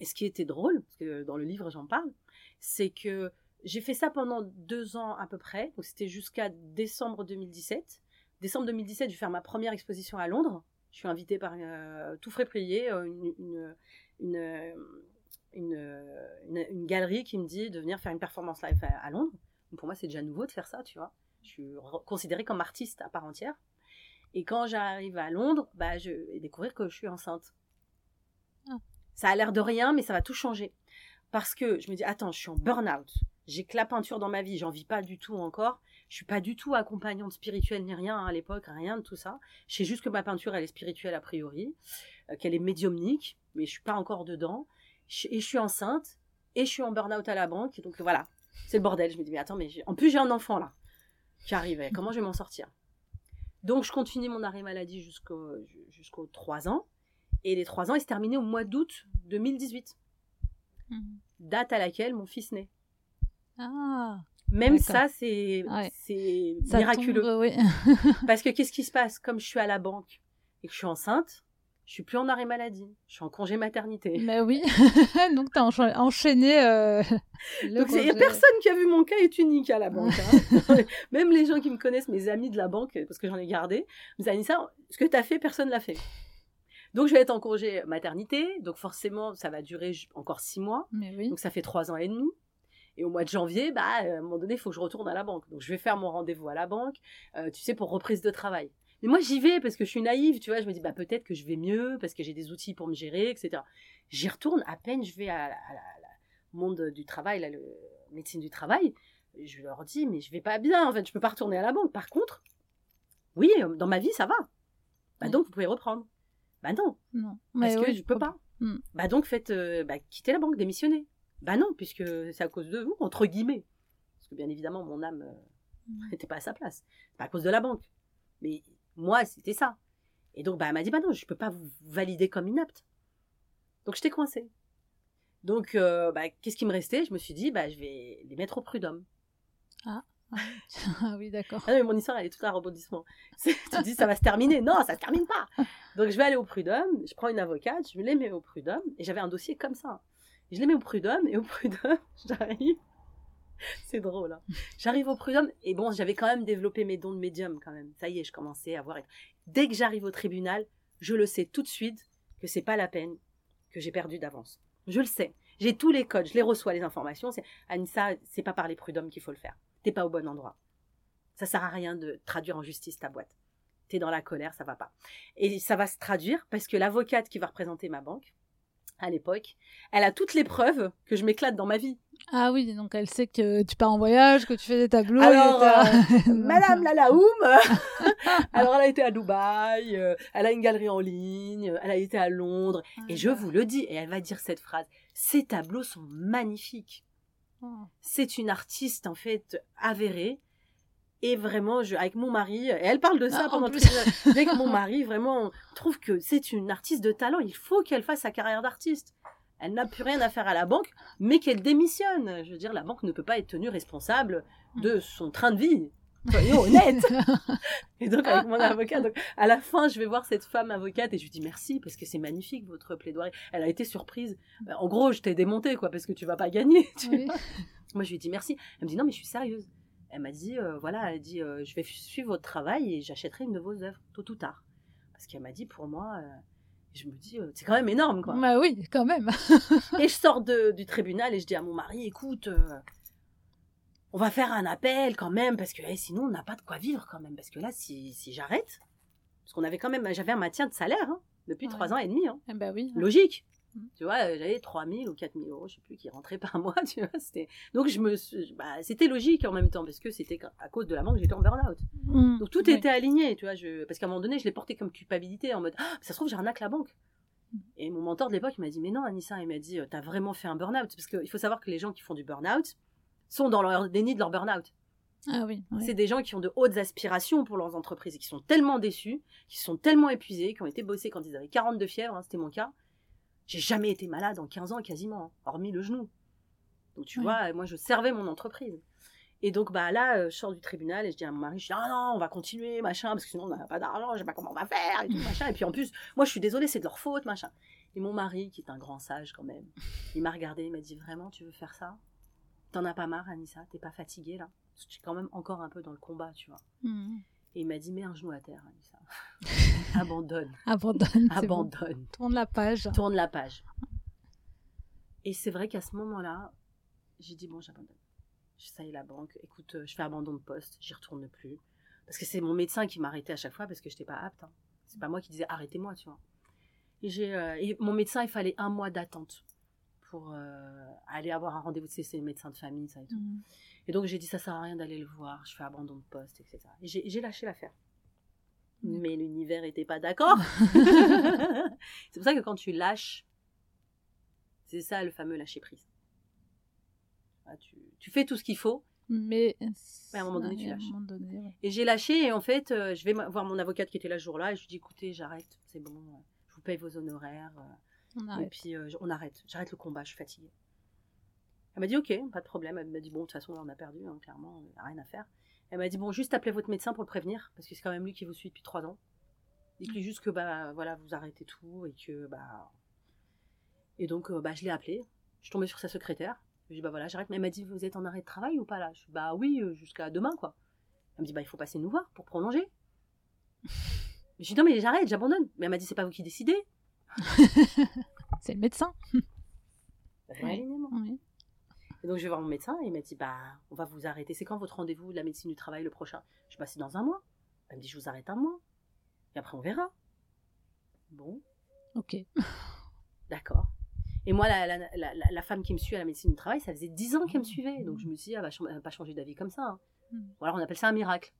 Et ce qui était drôle, parce que dans le livre j'en parle, c'est que j'ai fait ça pendant deux ans à peu près. Donc, c'était jusqu'à décembre 2017. Décembre 2017, je vais faire ma première exposition à Londres. Je suis invitée par euh, tout frais une, une, une, une, galerie qui me dit de venir faire une performance live à Londres pour moi, c'est déjà nouveau de faire ça, tu vois. Je suis considérée comme artiste à part entière. Et quand j'arrive à Londres, bah, je vais découvrir que je suis enceinte. Ah. Ça a l'air de rien, mais ça va tout changer. Parce que je me dis, attends, je suis en burn-out. J'ai que la peinture dans ma vie, j'en vis pas du tout encore. Je suis pas du tout accompagnante spirituelle ni rien hein, à l'époque, rien de tout ça. Je sais juste que ma peinture, elle est spirituelle a priori, euh, qu'elle est médiumnique, mais je suis pas encore dedans. Et je suis enceinte, et je suis en burn-out à la banque. Donc voilà, c'est le bordel. Je me dis, mais attends, mais en plus j'ai un enfant là qui arrive. Comment je vais m'en sortir? Donc je continue mon arrêt maladie jusqu'aux jusqu'aux 3 ans. Et les 3 ans, ils se terminaient au mois d'août 2018. Mhm. Date à laquelle mon fils naît. Ah même ça, c'est miraculeux. oui. Parce que qu'est-ce qui se passe? Comme je suis à la banque et que je suis enceinte, je suis plus en arrêt maladie, je suis en congé maternité. Mais oui, donc tu as enchaîné. Euh, donc a personne qui a vu mon cas est unique à la banque. Hein. Même les gens qui me connaissent, mes amis de la banque, parce que j'en ai gardé, me disent ça, ce que tu as fait, personne l'a fait. Donc je vais être en congé maternité, donc forcément ça va durer encore six mois. Mais oui. Donc ça fait trois ans et demi. Et au mois de janvier, bah, à un moment donné, il faut que je retourne à la banque. Donc je vais faire mon rendez-vous à la banque, euh, tu sais, pour reprise de travail. Mais moi, j'y vais parce que je suis naïve, tu vois. Je me dis, bah, peut-être que je vais mieux parce que j'ai des outils pour me gérer, etc. J'y retourne à peine, je vais à, la monde du travail, la médecine du travail. Je leur dis, mais je vais pas bien, en fait, je peux pas retourner à la banque. Par contre, oui, dans ma vie, ça va. Bah, donc, vous pouvez reprendre. Bah non, Non. parce Mais que oui, je peux pas. Mm. Bah donc faites, euh, bah, quittez la banque, démissionnez. Bah non, puisque c'est à cause de vous, entre guillemets. Parce que bien évidemment, mon âme Mm. n'était pas à sa place. Pas à cause de la banque. Mais moi, c'était ça. Et donc, bah, elle m'a dit, bah non, je peux pas vous valider comme inapte. Donc, j'étais coincée. Donc, euh, bah, qu'est-ce qui me restait? Je me suis dit, bah, je vais les mettre au prud'homme. Ah oui, d'accord. Ah non, mais mon histoire, elle est tout un rebondissement. Tu te dis, ça va se terminer. Non, ça se termine pas. Donc, je vais aller au prud'homme, je prends une avocate, je les mets au prud'homme, et j'avais un dossier comme ça. Je les mets au prud'homme, et au prud'homme, j'arrive. C'est drôle. hein. J'arrive au prud'homme, et bon, j'avais quand même développé mes dons de médium, quand même. Ça y est, je commençais à voir. Dès que j'arrive au tribunal, je le sais tout de suite que c'est pas la peine, que j'ai perdu d'avance. Je le sais. J'ai tous les codes, je les reçois, les informations. C'est Anissa, c'est pas par les prud'hommes qu'il faut le faire. T'es pas au bon endroit. Ça sert à rien de traduire en justice ta boîte. T'es dans la colère, ça va pas. Et ça va se traduire parce que l'avocate qui va représenter ma banque, à l'époque, elle a toutes les preuves que je m'éclate dans ma vie. Ah oui, donc elle sait que tu pars en voyage, que tu fais des tableaux. Alors, t'as- Madame Lalaoum, alors elle a été à Dubaï, euh, elle a une galerie en ligne, euh, elle a été à Londres, et je vous le dis, et elle va dire cette phrase, ces tableaux sont magnifiques. Oh. c'est une artiste en fait avérée. Et vraiment, je, avec mon mari, et elle parle de ça Ah, en pendant tribunal. Avec mon mari, vraiment, on trouve que c'est une artiste de talent. Il faut qu'elle fasse sa carrière d'artiste. Elle n'a plus rien à faire à la banque, mais qu'elle démissionne. Je veux dire, la banque ne peut pas être tenue responsable de son train de vie. Soyons honnêtes. Et donc, avec mon avocat, donc, à la fin, je vais voir cette femme avocate et je lui dis merci parce que c'est magnifique votre plaidoirie. Elle a été surprise. Euh, En gros, je t'ai démonté, quoi, parce que tu vas pas gagner. tu Oui. vois. Moi, je lui dit merci. Elle me dit non, mais je suis sérieuse. Elle m'a dit, euh, voilà, elle dit, euh, je vais suivre votre travail et j'achèterai une de vos œuvres, tôt ou tard. Parce qu'elle m'a dit, pour moi, euh, je me dis, c'est quand même énorme, quoi. Bah oui, quand même. Et je sors de- du tribunal et je dis à mon mari, écoute, on va faire un appel quand même, parce que eh, sinon, on n'a pas de quoi vivre quand même. Parce que là, si, si j'arrête, parce qu'on avait quand même, j'avais un maintien de salaire hein, depuis trois ans et demi. hein. Eh bah oui. Logique. Tu vois, euh, j'avais 3 000 ou 4 000 euros, je sais plus, qui rentraient par mois, tu vois. C'était... Donc, je me suis- bah, c'était logique en même temps, parce que c'était à cause de la banque, j'étais en burn-out. Mm. Donc, tout Oui. était aligné, tu vois. Je... Parce qu'à un moment donné, je l'ai porté comme culpabilité, en mode, ah, ça se trouve, j'arnaque la banque. Et mon mentor de l'époque, il m'a dit, mais non, Anissa, il m'a dit, euh, t'as vraiment fait un burn-out. Parce qu'il faut savoir que les gens qui font du burn-out sont dans leur déni de leur burn-out. Ah oui. C'est des gens qui ont de hautes aspirations pour leurs entreprises et qui sont tellement déçus, qui sont tellement épuisés, qui ont été bossés quand ils avaient 42 fièvre, hein, c'était mon cas. J'ai jamais été malade en 15 ans quasiment, hein, hormis le genou. Donc tu Oui. vois, moi je servais mon entreprise. Et donc bah là, euh, je sors du tribunal et je dis à mon mari, je dis ah non, on va continuer, machin, parce que sinon on n'a pas d'argent, je sais pas comment on va faire, et tout, machin. Et puis en plus, moi je suis désolée, c'est de leur faute, machin. Et mon mari, qui est un grand sage quand même, il m'a regardé, il m'a dit vraiment, tu veux faire ça? T'en as pas marre, Anissa? T'es pas fatiguée là Parce que je suis quand même encore un peu dans le combat, tu vois. Mm. Et il m'a dit, mets un genou à terre. Abandonne, Abandonne. bon. abandonne. Tourne la page. Tourne la page. Et c'est vrai qu'à ce moment-là, j'ai dit, bon, j'abandonne. Ça y est, la banque, écoute, euh, je fais abandon de poste, j'y retourne plus. Parce que c'est mon médecin qui m'arrêtait à chaque fois parce que je n'étais pas apte. hein. C'est pas moi qui disais, arrêtez-moi, tu vois. Et, euh, et mon médecin, il fallait un mois d'attente pour euh, aller avoir un rendez-vous. Tu sais, c'est le médecin de famille, ça et tout. Mm. Et donc j'ai dit ça sert à rien d'aller le voir, je fais abandon de poste, etc. Et j'ai lâché l'affaire. D'accord. Mais l'univers n'était pas d'accord. c'est pour ça que quand tu lâches, c'est ça le fameux lâcher prise. Ah, tu, tu fais tout ce qu'il faut. Mais, Mais à un moment donné, tu lâches. donné, ouais. Et j'ai lâché et en fait, euh, je vais voir mon avocate qui était là ce jour-là et je lui dis écoutez, j'arrête, c'est bon, euh, je vous paye vos honoraires. euh, On et puis euh, on arrête, j'arrête le combat, je suis fatiguée. Elle m'a dit ok, pas de problème. Elle m'a dit bon, de toute façon, là, on a perdu, hein, clairement, il n'y a rien à faire. Elle m'a dit bon, juste appelez votre médecin pour le prévenir, parce que c'est quand même lui qui vous suit depuis trois ans. Dites-lui juste que bah voilà, vous arrêtez tout et que bah. Et donc euh, bah, je l'ai appelé, je suis tombée sur sa secrétaire. Je lui ai dit bah voilà, j'arrête. Mais elle m'a dit vous êtes en arrêt de travail ou pas là? Je suis bah oui, euh, jusqu'à demain quoi. Elle me dit bah il faut passer nous voir pour prolonger. Je lui ai dit non mais j'arrête, j'abandonne. Mais elle m'a dit c'est pas vous qui décidez. C'est le médecin. Oui. Et donc je vais voir mon médecin et il m'a dit bah on va vous arrêter. C'est quand votre rendez-vous de la médecine du travail le prochain? Je passe dans un mois. Elle me dit je vous arrête un mois. Et après on verra. Bon, Ok. d'accord. Et moi, la, la, la- la- la femme qui me suit à la médecine du travail, ça faisait 10 ans qu'elle me suivait. Donc je me suis dit, elle va, ch- elle va pas changer d'avis comme ça. hein. Mm. Ou alors on appelle ça un miracle.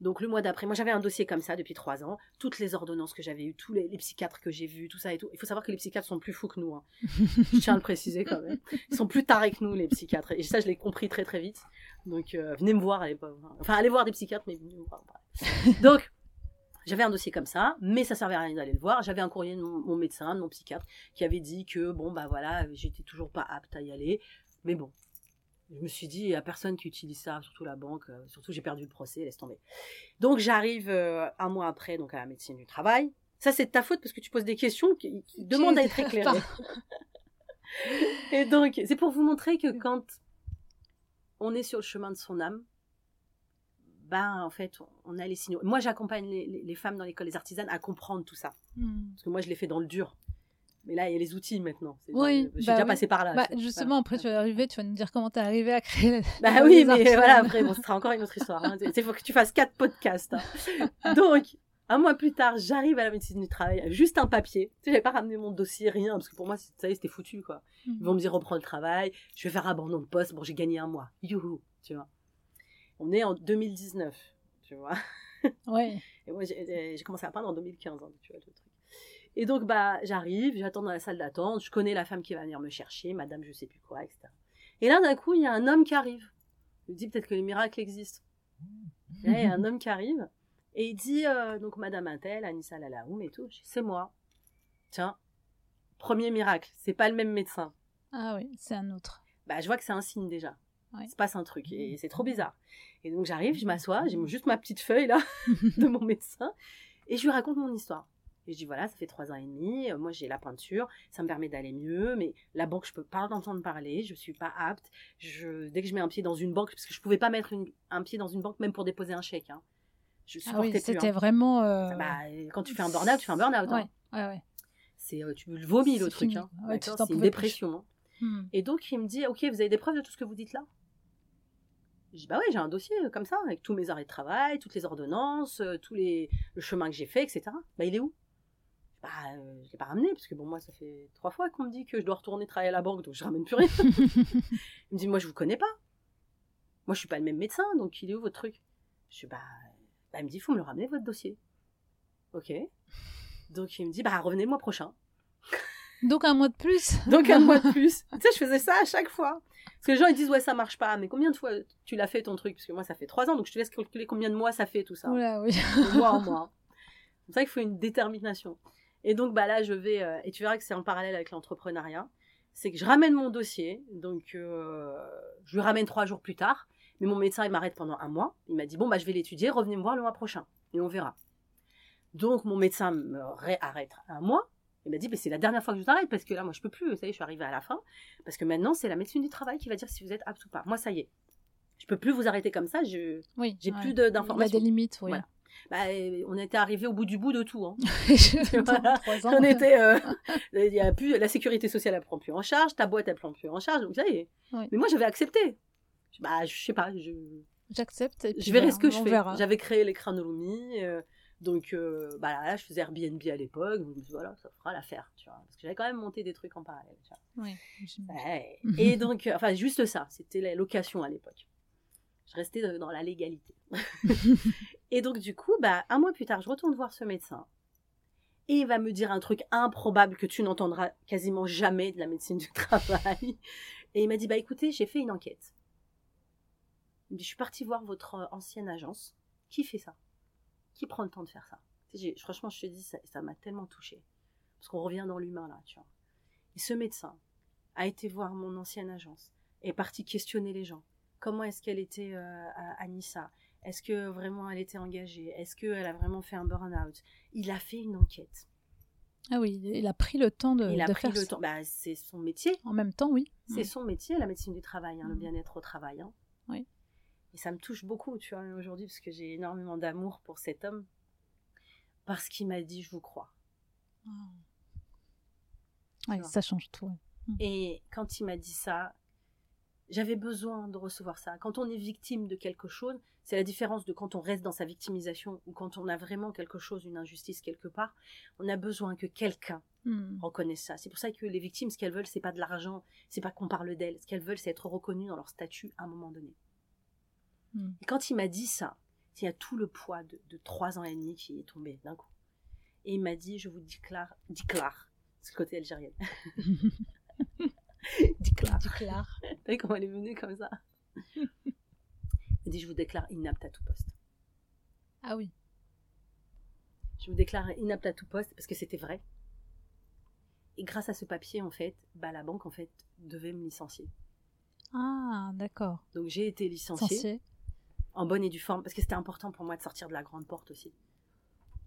Donc le mois d'après, moi j'avais un dossier comme ça depuis trois ans, toutes les ordonnances que j'avais eues, tous les, les psychiatres que j'ai vus, tout ça et tout. Il faut savoir que les psychiatres sont plus fous que nous. hein. je tiens à le préciser quand même. Ils sont plus tarés que nous, les psychiatres. Et ça, je l'ai compris très très vite. Donc euh, venez me voir à l'époque. Enfin, allez voir des psychiatres, mais venez me voir. Donc j'avais un dossier comme ça, mais ça servait à rien d'aller le voir. J'avais un courrier de mon, mon médecin, de mon psychiatre, qui avait dit que bon bah voilà, j'étais toujours pas apte à y aller. Mais bon, je me suis dit, il n'y a personne qui utilise ça, surtout la banque. euh, surtout, j'ai perdu le procès, laisse tomber. Donc, j'arrive euh, un mois après donc à la médecine du travail. Ça, c'est de ta faute parce que tu poses des questions qui, qui demandent à être éclairées. Et donc, c'est pour vous montrer que quand on est sur le chemin de son âme, ben, en fait, on a les signaux. Moi, j'accompagne les, les- les femmes dans l'école des artisanes à comprendre tout ça. Hmm. Parce que moi, je l'ai fait dans le dur. Mais là, il y a les outils maintenant. Oui, je suis bah déjà oui. passée par là. Bah, justement, voilà. après, tu vas arriver, tu vas nous dire comment t'es arrivé à créer. Bah oui, mais voilà, après, bon, ce sera encore une autre histoire. hein. Il faut que tu fasses quatre podcasts. hein. Donc, un mois plus tard, j'arrive à la médecine du travail, juste un papier. Tu sais, j'avais pas ramené mon dossier, rien, parce que pour moi, ça y est, c'était foutu, quoi. Ils vont me dire, reprends le travail, je vais faire abandon de poste, bon, j'ai gagné un mois. Youhou, tu vois. On est en 2019, tu vois. Ouais. Et moi, j'ai j'ai commencé à peindre en 2015, hein, tu vois, le truc. Et donc, bah, j'arrive, j'attends dans la salle d'attente, je connais la femme qui va venir me chercher, madame je sais plus quoi, etc. Et là, d'un coup, il y a un homme qui arrive. Je me dis peut-être que les miracles existent. Là, il y a un homme qui arrive, et il dit, euh, donc, madame Intel, Anissa Lalaoum et tout, c'est moi. Tiens, premier miracle, c'est pas le même médecin. Ah oui, c'est un autre. Bah, je vois que c'est un signe déjà. Ouais. Il se passe un truc et c'est trop bizarre. Et donc j'arrive, je m'assois, j'ai juste ma petite feuille là de mon médecin et je lui raconte mon histoire. Et je dis voilà, ça fait trois ans et demi, euh, moi j'ai la peinture, ça me permet d'aller mieux, mais la banque je peux pas entendre parler, je suis pas apte. Je, dès que je mets un pied dans une banque, parce que je pouvais pas mettre une- un pied dans une banque même pour déposer un chèque. Hein. Je Ah oui, c'était hein. vraiment. euh, Bah, quand tu fais un burn-out, tu fais un burn-out. hein. Ouais, ouais, ouais. C'est, euh, tu le vomis le truc. Ouais, c'est une dépression. Hmm. Et donc, il me dit, OK, vous avez des preuves de tout ce que vous dites là? Je dis, bah oui, j'ai un dossier comme ça, avec tous mes arrêts de travail, toutes les ordonnances, tous les, le chemin que j'ai fait, etc. Bah, il est où? Bah, euh, je l'ai pas ramené, parce que bon, moi, ça fait trois fois qu'on me dit que je dois retourner travailler à la banque, donc je ramène plus rien. il me dit, moi, je vous connais pas. Moi, je suis pas le même médecin, donc il est où votre truc? Je dis, bah, bah, il me dit, faut me le ramener, votre dossier. OK. Donc, il me dit, bah, revenez le mois prochain. Donc un mois de plus? Donc un mois de plus. tu sais, je faisais ça à chaque fois. Parce que les gens ils disent ouais ça marche pas, mais combien de fois tu l'as fait ton truc? Parce que moi ça fait trois ans, donc je te laisse calculer combien de mois ça fait tout ça. Oula, oui. Mois en mois. C'est ça qu'il faut une détermination. Et donc bah là je vais euh, et tu verras que c'est en parallèle avec l'entrepreneuriat, c'est que je ramène mon dossier, donc euh, je lui ramène trois jours plus tard, mais mon médecin il m'arrête pendant un mois. Il m'a dit bon bah je vais l'étudier, revenez me voir le mois prochain et on verra. Donc mon médecin me réarrête un mois. Il m'a dit, bah, c'est la dernière fois que je vous arrête parce que là, moi, je peux plus. Ça y est, je suis arrivée à la fin. Parce que maintenant, c'est la médecine du travail qui va dire si vous êtes apte ou pas. Moi, ça y est. Je peux plus vous arrêter comme ça. Je... Oui. J'ai ouais. plus de- Il y a d'informations. des limites, oui. Voilà. Bah, euh, on était arrivé au bout du bout de tout. Hein. Voilà. Ans. On était, euh, y a plus, la sécurité sociale, elle prend plus en charge. Ta boîte, elle prend plus en charge. Donc, ça y est. Ouais. Mais moi, j'avais accepté. Bah, je sais pas. Je, J'accepte. je verrai voilà, ce que je fais. J'avais créé les crânolomies. euh, donc, euh, bah là, je faisais Airbnb à l'époque. Donc, voilà, ça fera l'affaire. Tu vois. Parce que j'avais quand même monté des trucs en parallèle. Tu vois. Oui. Ouais. Et donc, euh, enfin, juste ça, c'était la location à l'époque. Je restais dans la légalité. et donc, du coup, bah, un mois plus tard, je retourne voir ce médecin. Et il va me dire un truc improbable que tu n'entendras quasiment jamais de la médecine du travail. Et il m'a dit, bah écoutez, j'ai fait une enquête. Je suis partie voir votre euh, ancienne agence. Qui fait ça? Qui prend le temps de faire ça? Franchement, je te dis, ça m'a tellement touchée. Parce qu'on revient dans l'humain, là. Et ce médecin a été voir mon ancienne agence, est parti questionner les gens. Comment est-ce qu'elle était euh, à, à Nissa Est-ce que vraiment elle était engagée? Est-ce qu'elle a vraiment fait un burn-out? Il a fait une enquête. Ah oui, il a pris le temps de, il a de pris faire le ça. temps. Bah, c'est son métier. En même temps, oui. C'est Mm. son métier, la médecine du travail, hein, le Mm. bien-être au travail. hein. Oui. Et ça me touche beaucoup, tu vois, aujourd'hui, parce que j'ai énormément d'amour pour cet homme. Parce qu'il m'a dit, je vous crois. Ouais, vois. ça change tout. ouais. Et quand il m'a dit ça, j'avais besoin de recevoir ça. Quand on est victime de quelque chose, c'est la différence de quand on reste dans sa victimisation ou quand on a vraiment quelque chose, une injustice quelque part. On a besoin que quelqu'un Mm. reconnaisse ça. C'est pour ça que les victimes, ce qu'elles veulent, c'est pas de l'argent, c'est pas qu'on parle d'elles. Ce qu'elles veulent, c'est être reconnues dans leur statut à un moment donné. Mm. Et quand il m'a dit ça, Il y a tout le poids de, de trois ans et demi qui est tombé d'un coup. Et il m'a dit, je vous déclare, déclare, c'est le côté algérien. déclare. Déclare. T'as vu comment elle est venue comme ça? M'a dit, je vous déclare inapte à tout poste. Ah oui. Je vous déclare inapte à tout poste parce que c'était vrai. Et grâce à ce papier, en fait, bah, la banque, en fait, devait me licencier. Ah, d'accord. Donc j'ai été licenciée en bonne et due forme parce que c'était important pour moi de sortir de la grande porte aussi.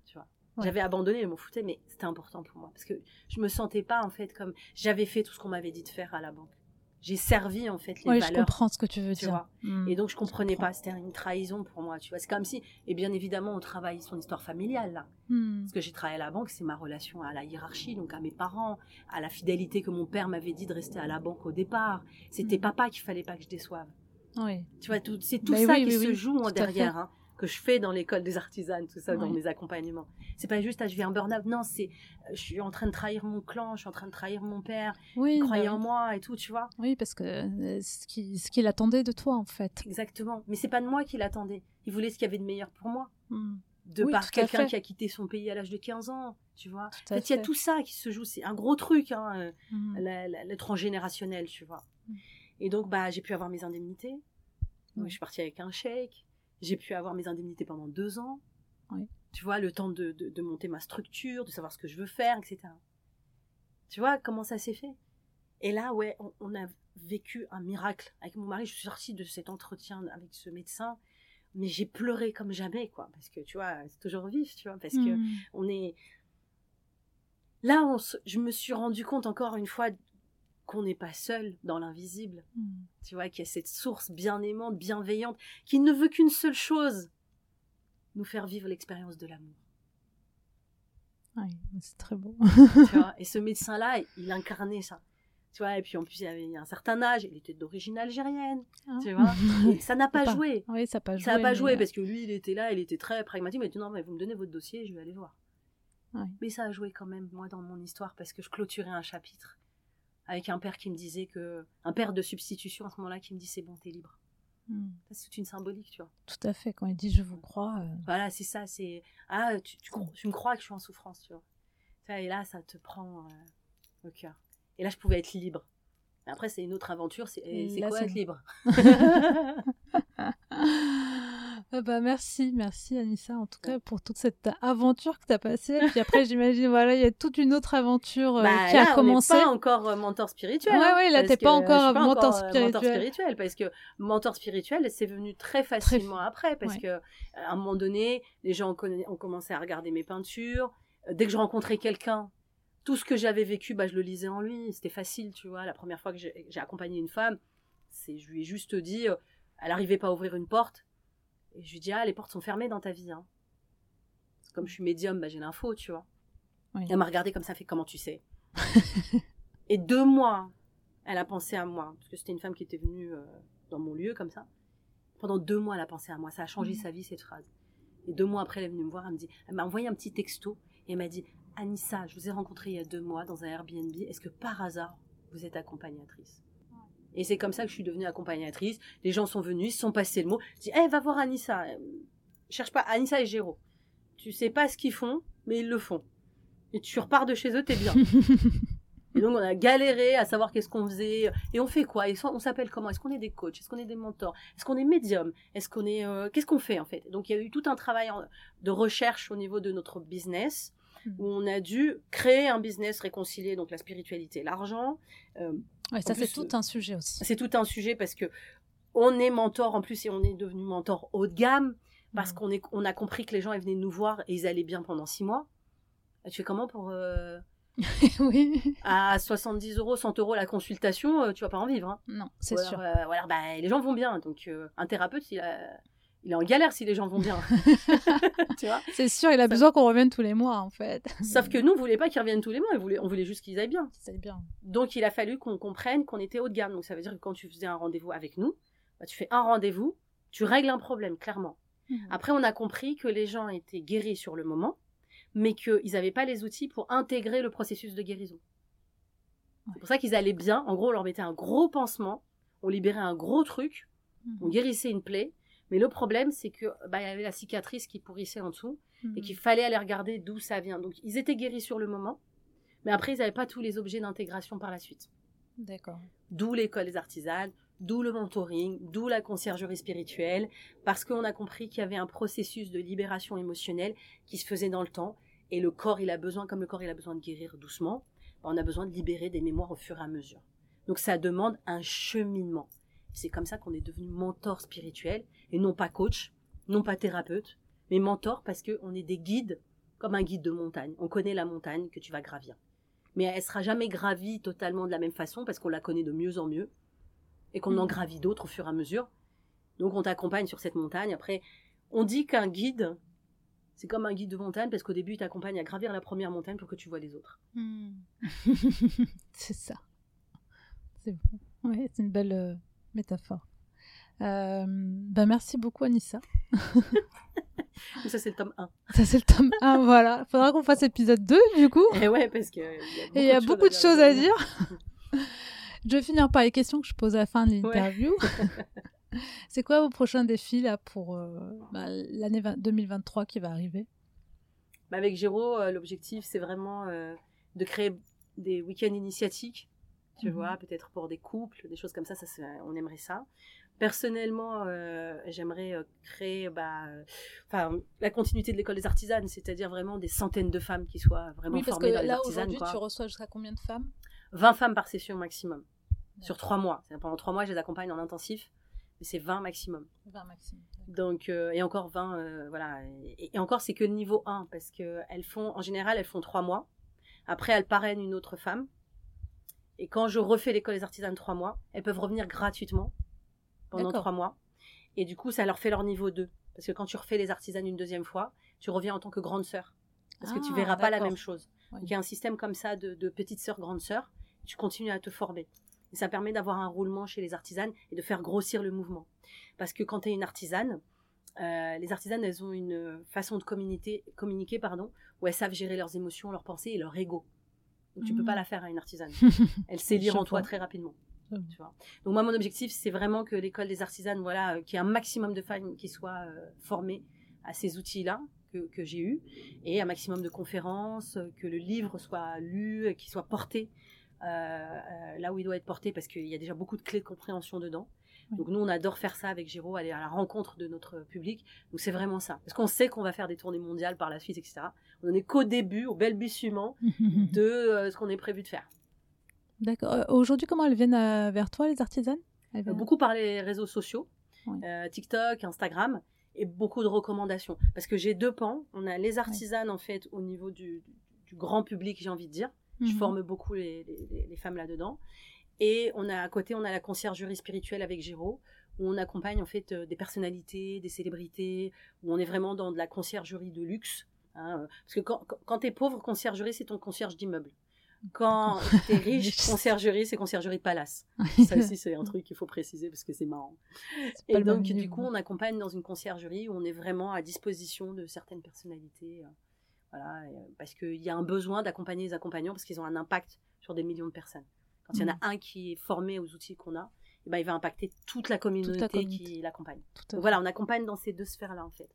Tu vois. Ouais. J'avais abandonné, je m'en foutais, mais c'était important pour moi parce que je me sentais pas en fait comme j'avais fait tout ce qu'on m'avait dit de faire à la banque. J'ai servi en fait les Oui, je valeurs. comprends ce que tu veux tu dire. vois. Hmm. Et donc je comprenais pas, c'était une trahison pour moi, tu vois. C'est comme si, et bien évidemment, on travaille son histoire familiale là. Hmm. Parce que j'ai travaillé à la banque, c'est ma relation à la hiérarchie, donc à mes parents, à la fidélité que mon père m'avait dit de rester à la banque au départ. C'était Mm. papa qu'il fallait pas que je déçoive. Oui. Tu vois, tout- c'est tout Mais ça oui, qui oui, se oui, joue en derrière, fait. hein, que je fais dans l'école des artisanes, tout ça, dans mes accompagnements. C'est pas juste, ah, je vis un burn-out. Non, c'est, euh, je suis en train de trahir mon clan, je suis en train de trahir mon père, Oui, bah croyait en moi et tout, tu vois. Oui, parce que euh, ce qui- ce qu'il attendait de toi, en fait. Exactement. Mais c'est pas de moi qu'il attendait. Il voulait ce qu'il y avait de meilleur pour moi. Hmm. De Oui, par quelqu'un qui a quitté son pays à l'âge de 15 ans, tu vois. Tout En fait, il y a tout ça qui se joue. C'est un gros truc, hein, euh, Hmm. la- la- le transgénérationnel, tu vois. Mm. Et donc, bah, j'ai pu avoir mes indemnités. Donc. Je suis partie avec un chèque. J'ai pu avoir mes indemnités pendant deux ans. Oui. Tu vois, le temps de, de- de monter ma structure, de savoir ce que je veux faire, etc. Tu vois comment ça s'est fait? Et là, ouais, on, on a vécu un miracle. Avec mon mari, je suis sortie de cet entretien avec ce médecin, mais j'ai pleuré comme jamais, quoi. Parce que, tu vois, c'est toujours vif, tu vois, parce que Hmm. on est là on se- je me suis rendu compte encore une fois qu'on n'est pas seul dans l'invisible Hmm. tu vois qu'il y a cette source bien aimante bienveillante qui ne veut qu'une seule chose nous faire vivre l'expérience de l'amour Oui, c'est très beau. tu vois et ce médecin là il incarnait ça tu vois et puis en plus il avait un certain âge il était d'origine algérienne tu vois et ça n'a pas Pas- joué Oui, ça n'a pas joué. ça n'a pas joué euh, parce que lui, il était là, il était très pragmatique. Il m'a dit non, mais vous me donnez votre dossier, je vais aller voir. Ouais. Mais ça a joué quand même, moi, dans mon histoire, parce que je clôturais un chapitre avec un père qui me disait que. Un père de substitution à ce moment-là qui me dit c'est bon, t'es libre. Ça, C'est toute une symbolique, tu vois. Tout à fait. Quand il dit je vous crois. euh, Voilà, c'est ça, c'est. Ah, tu, tu, me crois que je suis en souffrance, tu vois. Et là, ça te prend euh, au cœur. Et là, je pouvais être libre. Mais Après, c'est une autre aventure, c'est quoi être libre? Ah bah merci, merci Anissa en tout cas pour toute cette aventure que tu as passée. Puis après j'imagine voilà, il y a toute une autre aventure euh, Bah, qui là, a commencé. On pas encore euh, mentor spirituel. Ouais, hein, ouais, là, t'es pas encore pas mentor encore, euh, mentor spirituel. spirituel, parce que mentor spirituel, c'est venu très facilement après, parce ouais. que à un moment donné, les gens ont, conna- ont commencé à regarder mes peintures. Dès que je rencontrais quelqu'un, tout ce que j'avais vécu, bah, je le lisais en lui. C'était facile, tu vois. La première fois que j'ai j'ai accompagné une femme, c'est je lui ai juste dit, euh, elle n'arrivait pas à ouvrir une porte. Et je lui dis, ah, les portes sont fermées dans ta vie. Hein. Comme je suis médium, bah, j'ai l'info, tu vois. Oui. Elle m'a regardé comme ça, fait comment tu sais? Et deux mois, elle a pensé à moi, parce que c'était une femme qui était venue euh, dans mon lieu comme ça. Pendant deux mois, elle a pensé à moi. Ça a changé Mhm. sa vie, cette phrase. Et deux mois après, elle est venue me voir, elle me dit, elle m'a envoyé un petit texto et elle m'a dit, Anissa, je vous ai rencontré il y a deux mois dans un Airbnb. Est-ce que par hasard, vous êtes accompagnatrice? Et c'est comme ça que je suis devenue accompagnatrice. Les gens sont venus, ils se sont passés le mot. Je dis, eh, va voir Anissa. Euh, Cherche pas Anissa et Géraud. Tu sais pas ce qu'ils font, mais ils le font. Et tu repars de chez eux, t'es bien. Et donc, on a galéré à savoir qu'est-ce qu'on faisait. Et on fait quoi? Et On s'appelle comment? Est-ce qu'on est des coachs? Est-ce qu'on est des mentors? Est-ce qu'on est médium? Est-ce qu'on est. euh, Qu'est-ce qu'on fait en fait? Donc, il y a eu tout un travail de recherche au niveau de notre business Mhm. où on a dû créer un business réconcilié, donc la spiritualité et l'argent. Euh, Ouais, ça c'est tout un sujet aussi. c'est tout un sujet parce que on est mentor en plus et on est devenu mentor haut de gamme parce Mhm. qu'on est, on a compris que les gens ils venaient nous voir et ils allaient bien pendant six mois. Et tu fais comment pour euh, oui. à 70 euros, 100 euros la consultation, euh, tu vas pas en vivre. Hein. Non, c'est sûr. euh, ou alors, bah, les gens vont bien. Donc, euh, un thérapeute, il, a- il est en galère si les gens vont bien. tu vois C'est sûr, il a ça- besoin qu'on revienne tous les mois en fait. Sauf que nous, on voulait pas qu'ils reviennent tous les mois. On voulait, on voulait juste qu'ils aillent bien. Bien. Donc, il a fallu qu'on comprenne qu'on était haut de gamme. Donc, ça veut dire que quand tu faisais un rendez-vous avec nous, bah, tu fais un rendez-vous, tu règles un problème, clairement. Mhm. Après, on a compris que les gens étaient guéris sur le moment, mais qu'ils n'avaient pas les outils pour intégrer le processus de guérison. Ouais. C'est pour ça qu'ils allaient bien. En gros, on leur mettait un gros pansement, on libérait un gros truc, on Mhm. guérissait une plaie, Mais le problème, c'est que bah, il y avait la cicatrice qui pourrissait en dessous Mhm. et qu'il fallait aller regarder d'où ça vient. Donc, ils étaient guéris sur le moment, mais après, ils n'avaient pas tous les objets d'intégration par la suite. D'accord. D'où l'école des artisanes, d'où le mentoring, d'où la conciergerie spirituelle, parce qu'on a compris qu'il y avait un processus de libération émotionnelle qui se faisait dans le temps, et le corps, il a besoin, comme le corps, il a besoin de guérir doucement, bah, on a besoin de libérer des mémoires au fur et à mesure. Donc ça demande un cheminement. C'est comme ça qu'on est devenu mentor spirituel, et non pas coach, non pas thérapeute, mais mentor parce qu'on est des guides, comme un guide de montagne. On connaît la montagne que tu vas gravir. Mais elle sera jamais gravie totalement de la même façon parce qu'on la connaît de mieux en mieux et qu'on en Mhm. gravit d'autres au fur et à mesure. Donc on t'accompagne sur cette montagne. Après, on dit qu'un guide, c'est comme un guide de montagne parce qu'au début, il t'accompagne à gravir la première montagne pour que tu vois les autres. Hmm. c'est ça. C'est bon. Ouais, c'est une belle euh, métaphore. Euh, bah merci beaucoup Anissa. Ça, c'est le tome 1. Ça c'est le tome 1, voilà. Faudra qu'on fasse épisode 2 du coup. Et ouais, parce que Et il y a beaucoup de choses à dire. Je vais finir par les questions que je pose à la fin de l'interview. c'est quoi vos prochains défis là pour euh, bah, l'année 20 2023 qui va arriver? Bah, avec Géraud, euh, l'objectif, c'est vraiment euh, de créer des week-ends initiatiques, tu Mhm. vois, peut-être pour des couples, des choses comme ça, ça on aimerait ça. Personnellement, euh, j'aimerais euh, créer bah, enfin, la continuité de l'école des artisanes, c'est-à-dire vraiment des centaines de femmes qui soient vraiment Oui, parce que formées dans les là aujourd'hui tu reçois jusqu'à combien de femmes? 20 femmes par session maximum, sur trois mois. Pendant trois mois, je les accompagne en intensif, mais c'est 20 maximum. 20 maximum. Donc, euh, et encore 20, euh, voilà. Et, et encore, c'est que le niveau 1, parce que elles font, en général, elles font 3 mois. Après, elles parrainent une autre femme. Et quand je refais l'école des artisanes 3 mois, elles peuvent revenir gratuitement pendant. 3 mois. Et du coup, ça leur fait leur niveau 2. Parce que quand tu refais les artisanes une deuxième fois, tu reviens en tant que grande sœur. Parce que tu Ah, verras pas la même chose. Oui. Donc, il y a un système comme ça de, de petite sœur, grande sœur. Tu continues à te former. Et ça permet d'avoir un roulement chez les artisanes et de faire grossir le mouvement. Parce que quand tu es une artisane, euh, les artisanes, elles ont une façon de communiquer, communiquer pardon, où elles savent gérer leurs émotions, leurs pensées et leur ego. Donc tu peux pas la faire à une artisane. Elle sait lire en toi très rapidement. Tu vois. Donc moi, mon objectif, c'est vraiment que l'école des artisanes, voilà, euh, qu'il y ait un maximum de femmes qui soient euh, formées à ces outils-là que, que j'ai eus, et un maximum de conférences, euh, que le livre soit lu, euh, qu'il soit porté euh, là où il doit être porté, parce qu'il y a déjà beaucoup de clés de compréhension dedans. Oui. Donc nous, on adore faire ça avec Géraud, aller à la rencontre de notre public. Donc c'est vraiment ça. Parce qu'on sait qu'on va faire des tournées mondiales par la suite, etc. On n'en est qu'au début, au balbutiement de ce qu'on est prévu de faire. D'accord. Euh, Aujourd'hui, comment elles viennent euh, vers toi, les artisanes? Elles Euh, viennent- beaucoup par les réseaux sociaux, Oui. euh, TikTok, Instagram, et beaucoup de recommandations. Parce que j'ai deux pans. On a les artisanes, en fait, au niveau du, du grand public, j'ai envie de dire. Je Mhm. forme beaucoup les, les- les femmes là-dedans. Et on a à côté, on a la conciergerie spirituelle avec Géraud, où on accompagne en fait des personnalités, des célébrités, où on est vraiment dans de la conciergerie de luxe. hein, parce que quand, quand, quand t'es pauvre, conciergerie, c'est ton concierge d'immeuble. Quand t'es riche, conciergerie, c'est conciergerie de palace. Ça aussi, c'est un truc qu'il faut préciser parce que c'est marrant. Et donc, du coup, on accompagne dans une conciergerie où on est vraiment à disposition de certaines personnalités. euh, voilà, euh, parce qu'il y a un besoin d'accompagner les accompagnants parce qu'ils ont un impact sur des millions de personnes. Quand il y en a Mhm. un qui est formé aux outils qu'on a, eh ben, il va impacter toute la communauté, communauté. qui l'accompagne. Voilà, on accompagne dans ces deux sphères-là, en fait.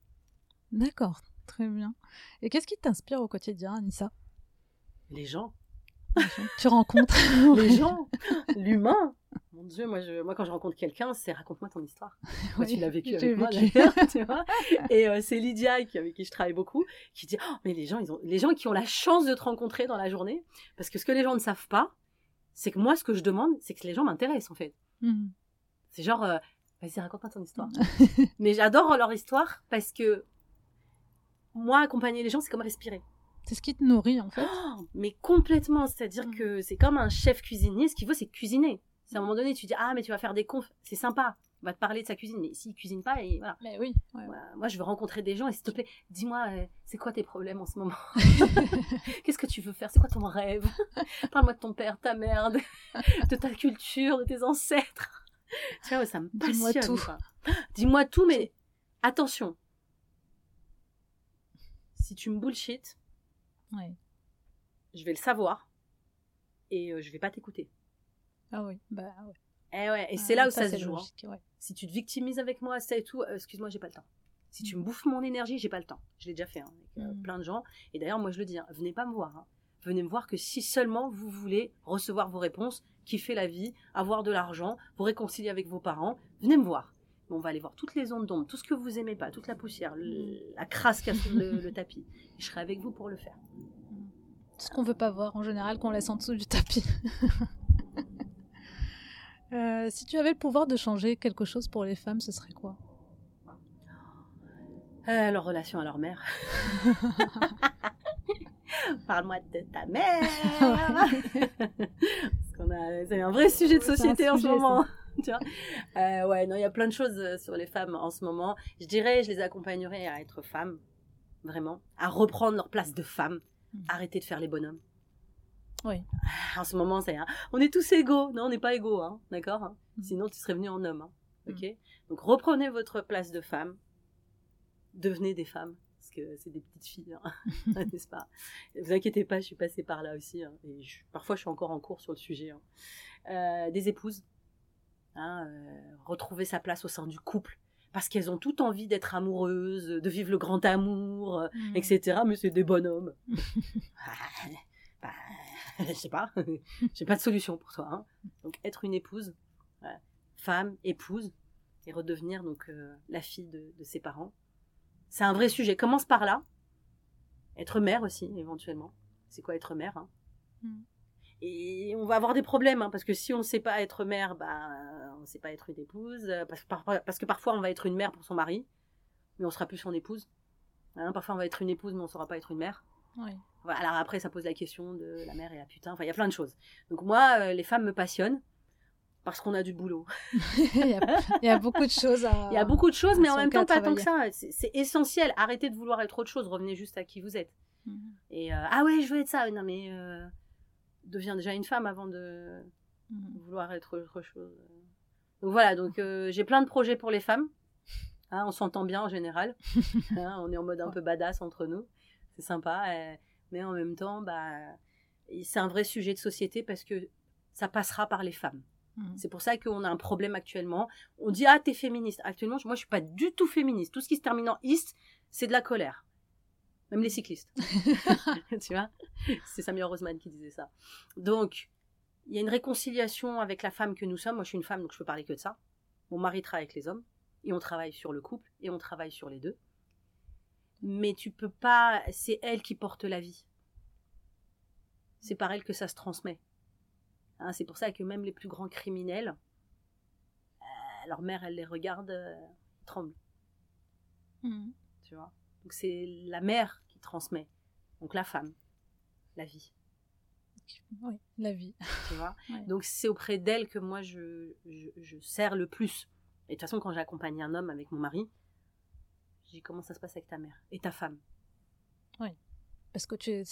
D'accord, très bien. Et qu'est-ce qui t'inspire au quotidien, Anissa? Les gens, Tu rencontres les gens, l'humain. Mon Dieu, moi, je, moi, quand je rencontre quelqu'un, c'est raconte-moi ton histoire. Moi, tu l'as vécu avec moi, vécu. d'ailleurs, tu vois. Et euh, c'est Lydia, qui, avec qui je travaille beaucoup, qui dit Oh, mais les gens, ils ont, les gens qui ont la chance de te rencontrer dans la journée, parce que ce que les gens ne savent pas, c'est que moi, ce que je demande, c'est que les gens m'intéressent, en fait. Mhm. C'est genre, euh, vas-y, raconte-moi ton histoire. mais j'adore leur histoire parce que moi, accompagner les gens, c'est comme respirer. C'est ce qui te nourrit, en fait. Oh, mais complètement, c'est-à-dire Mm. que c'est comme un chef cuisinier, ce qu'il veut, c'est cuisiner. Si à un moment donné, tu dis Ah, mais tu vas faire des confs, c'est sympa, on va te parler de sa cuisine, mais s'il cuisine pas, et voilà. Mais oui. ouais. Moi, je veux rencontrer des gens et s'il te plaît, dis-moi, euh, c'est quoi tes problèmes en ce moment? Qu'est-ce que tu veux faire? C'est quoi ton rêve? Parle-moi de ton père, ta mère, de, de ta culture, de tes ancêtres. Tu vois, ça me Dis-moi passionne. tout. quoi. Dis-moi tout, mais attention. Si tu me bullshit, Ouais. je vais le savoir et euh, je vais pas t'écouter. Ah oui, bah ouais. Eh ouais, et c'est là où ça, se joue. hein. ouais. Si tu te victimises avec moi, ça et tout, euh, excuse-moi, j'ai pas le temps. Si tu me bouffes mon énergie, j'ai pas le temps. Je l'ai déjà fait hein, avec euh, Mm. plein de gens. Et d'ailleurs, moi, je le dis, hein, venez pas me voir. Venez me voir que si seulement vous voulez recevoir vos réponses, kiffer la vie, avoir de l'argent, vous réconcilier avec vos parents, venez me voir. On va aller voir toutes les ondes d'ombre, tout ce que vous aimez pas, toute la poussière, le- la crasse qu'il y a sur le, le tapis. Et je serai avec vous pour le faire. Tout ce qu'on veut pas voir en général, qu'on laisse en dessous du tapis. Euh, si tu avais le pouvoir de changer quelque chose pour les femmes, ce serait quoi? Euh, leur relation à leur mère. Parle-moi de ta mère. Parce qu'on a, c'est un vrai sujet de société en ce ça. Moment. tu vois. Euh, ouais, non, il y a plein de choses euh, sur les femmes en ce moment. Je dirais, je les accompagnerais à être femmes, vraiment, à reprendre leur place de femmes, Mhm. arrêter de faire les bonhommes. Oui. En ce moment, c'est, hein, on est tous égaux. Non, on n'est pas égaux, hein, d'accord hein. Mhm. Sinon, tu serais venu en homme, hein, ok Donc, reprenez votre place de femme, devenez des femmes, parce que c'est des petites filles, n'est-ce pas? Vous inquiétez pas, je suis passée par là aussi, et je- parfois je suis encore en cours sur le sujet. Euh, des épouses, hein, euh, retrouver sa place au sein du couple, parce qu'elles ont toutes envie d'être amoureuses, de vivre le grand amour, euh, Mm. etc. Mais c'est des bonhommes. Ah, bah, je sais pas, j'ai pas de solution pour toi. hein. Donc être une épouse, femme, épouse, et redevenir donc euh, la fille de, de ses parents. C'est un vrai sujet. Commence par là. Être mère aussi, éventuellement. C'est quoi être mère hein? Mm. Et on va avoir des problèmes, hein, parce que si on ne sait pas être mère, bah, on ne sait pas être une épouse. euh, Parce que, parfois, parce que parfois, on va être une mère pour son mari, mais on sera plus son épouse. Hein, parfois, on va être une épouse, mais on ne saura pas être une mère. Oui. Alors après, ça pose la question de la mère et la putain. Enfin, il y a plein de choses. Donc moi, euh, les femmes me passionnent parce qu'on a du boulot. il, y a, il y a beaucoup de choses à. Il y a beaucoup de choses, mais en même temps, pas tant que ça. C'est essentiel. Arrêtez de vouloir être autre chose. Revenez juste à qui vous êtes. Mhm. Et euh, ah ouais, je veux être ça. Non mais euh, deviens déjà une femme avant de Mhm. vouloir être autre chose. Donc voilà. Donc euh, j'ai plein de projets pour les femmes. Hein, on s'entend bien en général. Hein, on est en mode un peu badass entre nous. C'est sympa. euh, mais en même temps, bah, c'est un vrai sujet de société parce que ça passera par les femmes. Mhm. C'est pour ça qu'on a un problème actuellement. On dit ah t'es féministe. Actuellement, moi je suis pas du tout féministe. Tout ce qui se termine en ist, c'est de la colère. Même les cyclistes. tu vois? C'est Samia Rosman qui disait ça. Donc il y a une réconciliation avec la femme que nous sommes. Moi je suis une femme donc je peux parler que de ça. Mon mari travaille avec les hommes et on travaille sur le couple et on travaille sur les deux. Mais tu peux pas. C'est elle qui porte la vie. C'est par elle que ça se transmet. Hein, c'est pour ça que même les plus grands criminels, euh, leur mère, elle les regarde, euh, tremble, Mhm. tu vois? Donc c'est la mère qui transmet, donc la femme, la vie, Oui, la vie. tu vois? Ouais. Donc c'est auprès d'elle que moi je, je, je sers le plus. Et de toute façon, quand j'accompagne un homme avec mon mari, dis comment ça se passe avec ta mère et ta femme? Parce que tu es,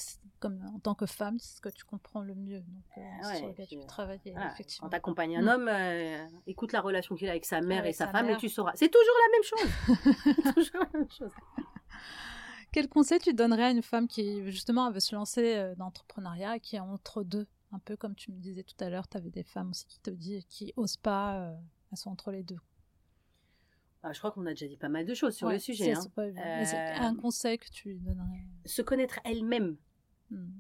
comme en tant que femme, c'est ce que tu comprends le mieux. Donc, euh, Ah ouais, sur lequel tu peux travailler, Voilà. effectivement. Quand tu accompagnes un Mm. homme, euh, écoute la relation qu'il a avec sa mère Avec et sa, sa femme mère. et tu sauras. C'est toujours la même chose. toujours la même chose. Quel conseil tu donnerais à une femme qui, justement, veut se lancer euh, dans l'entrepreneuriat qui est entre deux? Un peu comme tu me disais tout à l'heure, tu avais des femmes aussi qui te disent, qui osent pas, euh, elles sont entre les deux. Ah, je crois qu'on a déjà dit pas mal de choses sur Ouais, le sujet. hein. pas- Euh, Un conseil que tu lui donnerais? Se connaître elle-même. Hmm.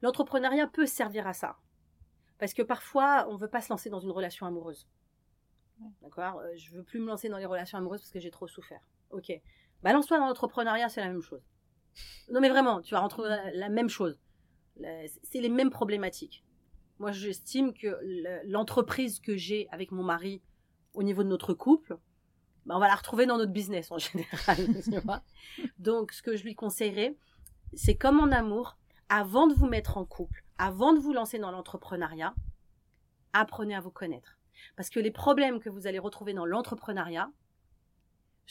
L'entrepreneuriat peut servir à ça. Parce que parfois, on ne veut pas se lancer dans une relation amoureuse. Ouais. D'accord? Je veux plus me lancer dans les relations amoureuses parce que j'ai trop souffert. Ok. Bah, lance-toi dans l'entrepreneuriat, c'est la même chose. Non, mais vraiment, tu vas retrouver la, même chose. C'est les mêmes problématiques. Moi, j'estime que le- l'entreprise que j'ai avec mon mari au niveau de notre couple, bah, on va la retrouver dans notre business en général. Donc, ce que je lui conseillerais, c'est comme en amour, avant de vous mettre en couple, avant de vous lancer dans l'entrepreneuriat, apprenez à vous connaître. Parce que les problèmes que vous allez retrouver dans l'entrepreneuriat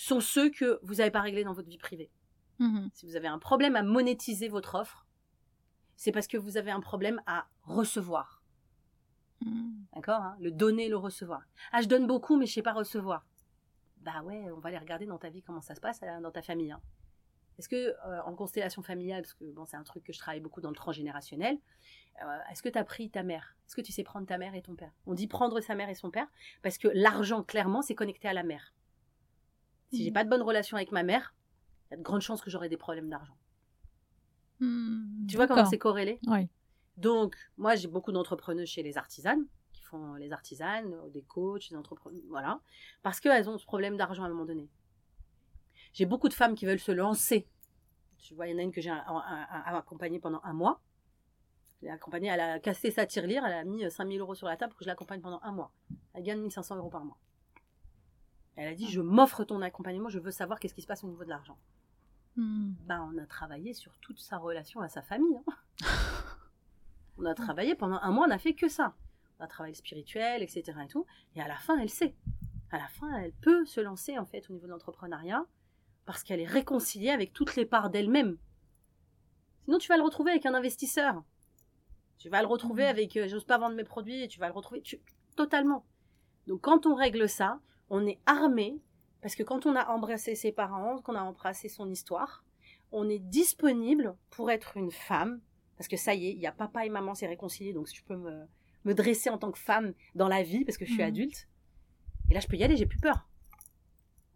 sont ceux que vous n'avez pas réglés dans votre vie privée. Mhm. Si vous avez un problème à monétiser votre offre, c'est parce que vous avez un problème à recevoir. Mhm. D'accord hein Le donner, le recevoir. Ah, je donne beaucoup, mais je sais pas recevoir. Bah ouais, on va aller regarder dans ta vie comment ça se passe euh, dans ta famille. hein. Est-ce que euh, en constellation familiale, parce que bon, c'est un truc que je travaille beaucoup dans le transgénérationnel, euh, est-ce que tu as pris ta mère? Est-ce que tu sais prendre ta mère et ton père? On dit prendre sa mère et son père parce que l'argent, clairement, c'est connecté à la mère. Si j'ai Mhm. pas de bonne relation avec ma mère, il y a de grandes chances que j'aurai des problèmes d'argent. Hmm, Tu vois comment c'est corrélé? Oui. Donc, moi, j'ai beaucoup d'entrepreneuses chez les artisanes, qui font les artisanes, euh, des coachs, des entrepreneurs, voilà, parce qu'elles ont ce problème d'argent à un moment donné. J'ai beaucoup de femmes qui veulent se lancer. Tu vois, il y en a une que j'ai accompagnée pendant un mois. Je l'ai accompagnée, elle a cassé sa tirelire, elle a mis 5000 euros sur la table pour que je l'accompagne pendant un mois. Elle gagne 1500 euros par mois. Elle a dit, je m'offre ton accompagnement, je veux savoir qu'est-ce qui se passe au niveau de l'argent. Hmm. Ben, on a travaillé sur toute sa relation à sa famille. hein. on a travaillé pendant un mois, on a fait que ça. On a travaillé spirituel, etc. Et, tout. et à la fin, elle sait. À la fin, elle peut se lancer en fait au niveau de l'entrepreneuriat parce qu'elle est réconciliée avec toutes les parts d'elle-même. Sinon, tu vas le retrouver avec un investisseur. Tu vas le retrouver Mhm. avec euh, j'ose pas vendre mes produits. Tu vas le retrouver tu- totalement. Donc, quand on règle ça, on est armé parce que quand on a embrassé ses parents, qu'on a embrassé son histoire, on est disponible pour être une femme. Parce que ça y est, il y a papa et maman, c'est réconcilié. Donc, si je peux me, me dresser en tant que femme dans la vie, parce que je suis Mhm. adulte, et là, je peux y aller, j'ai plus peur.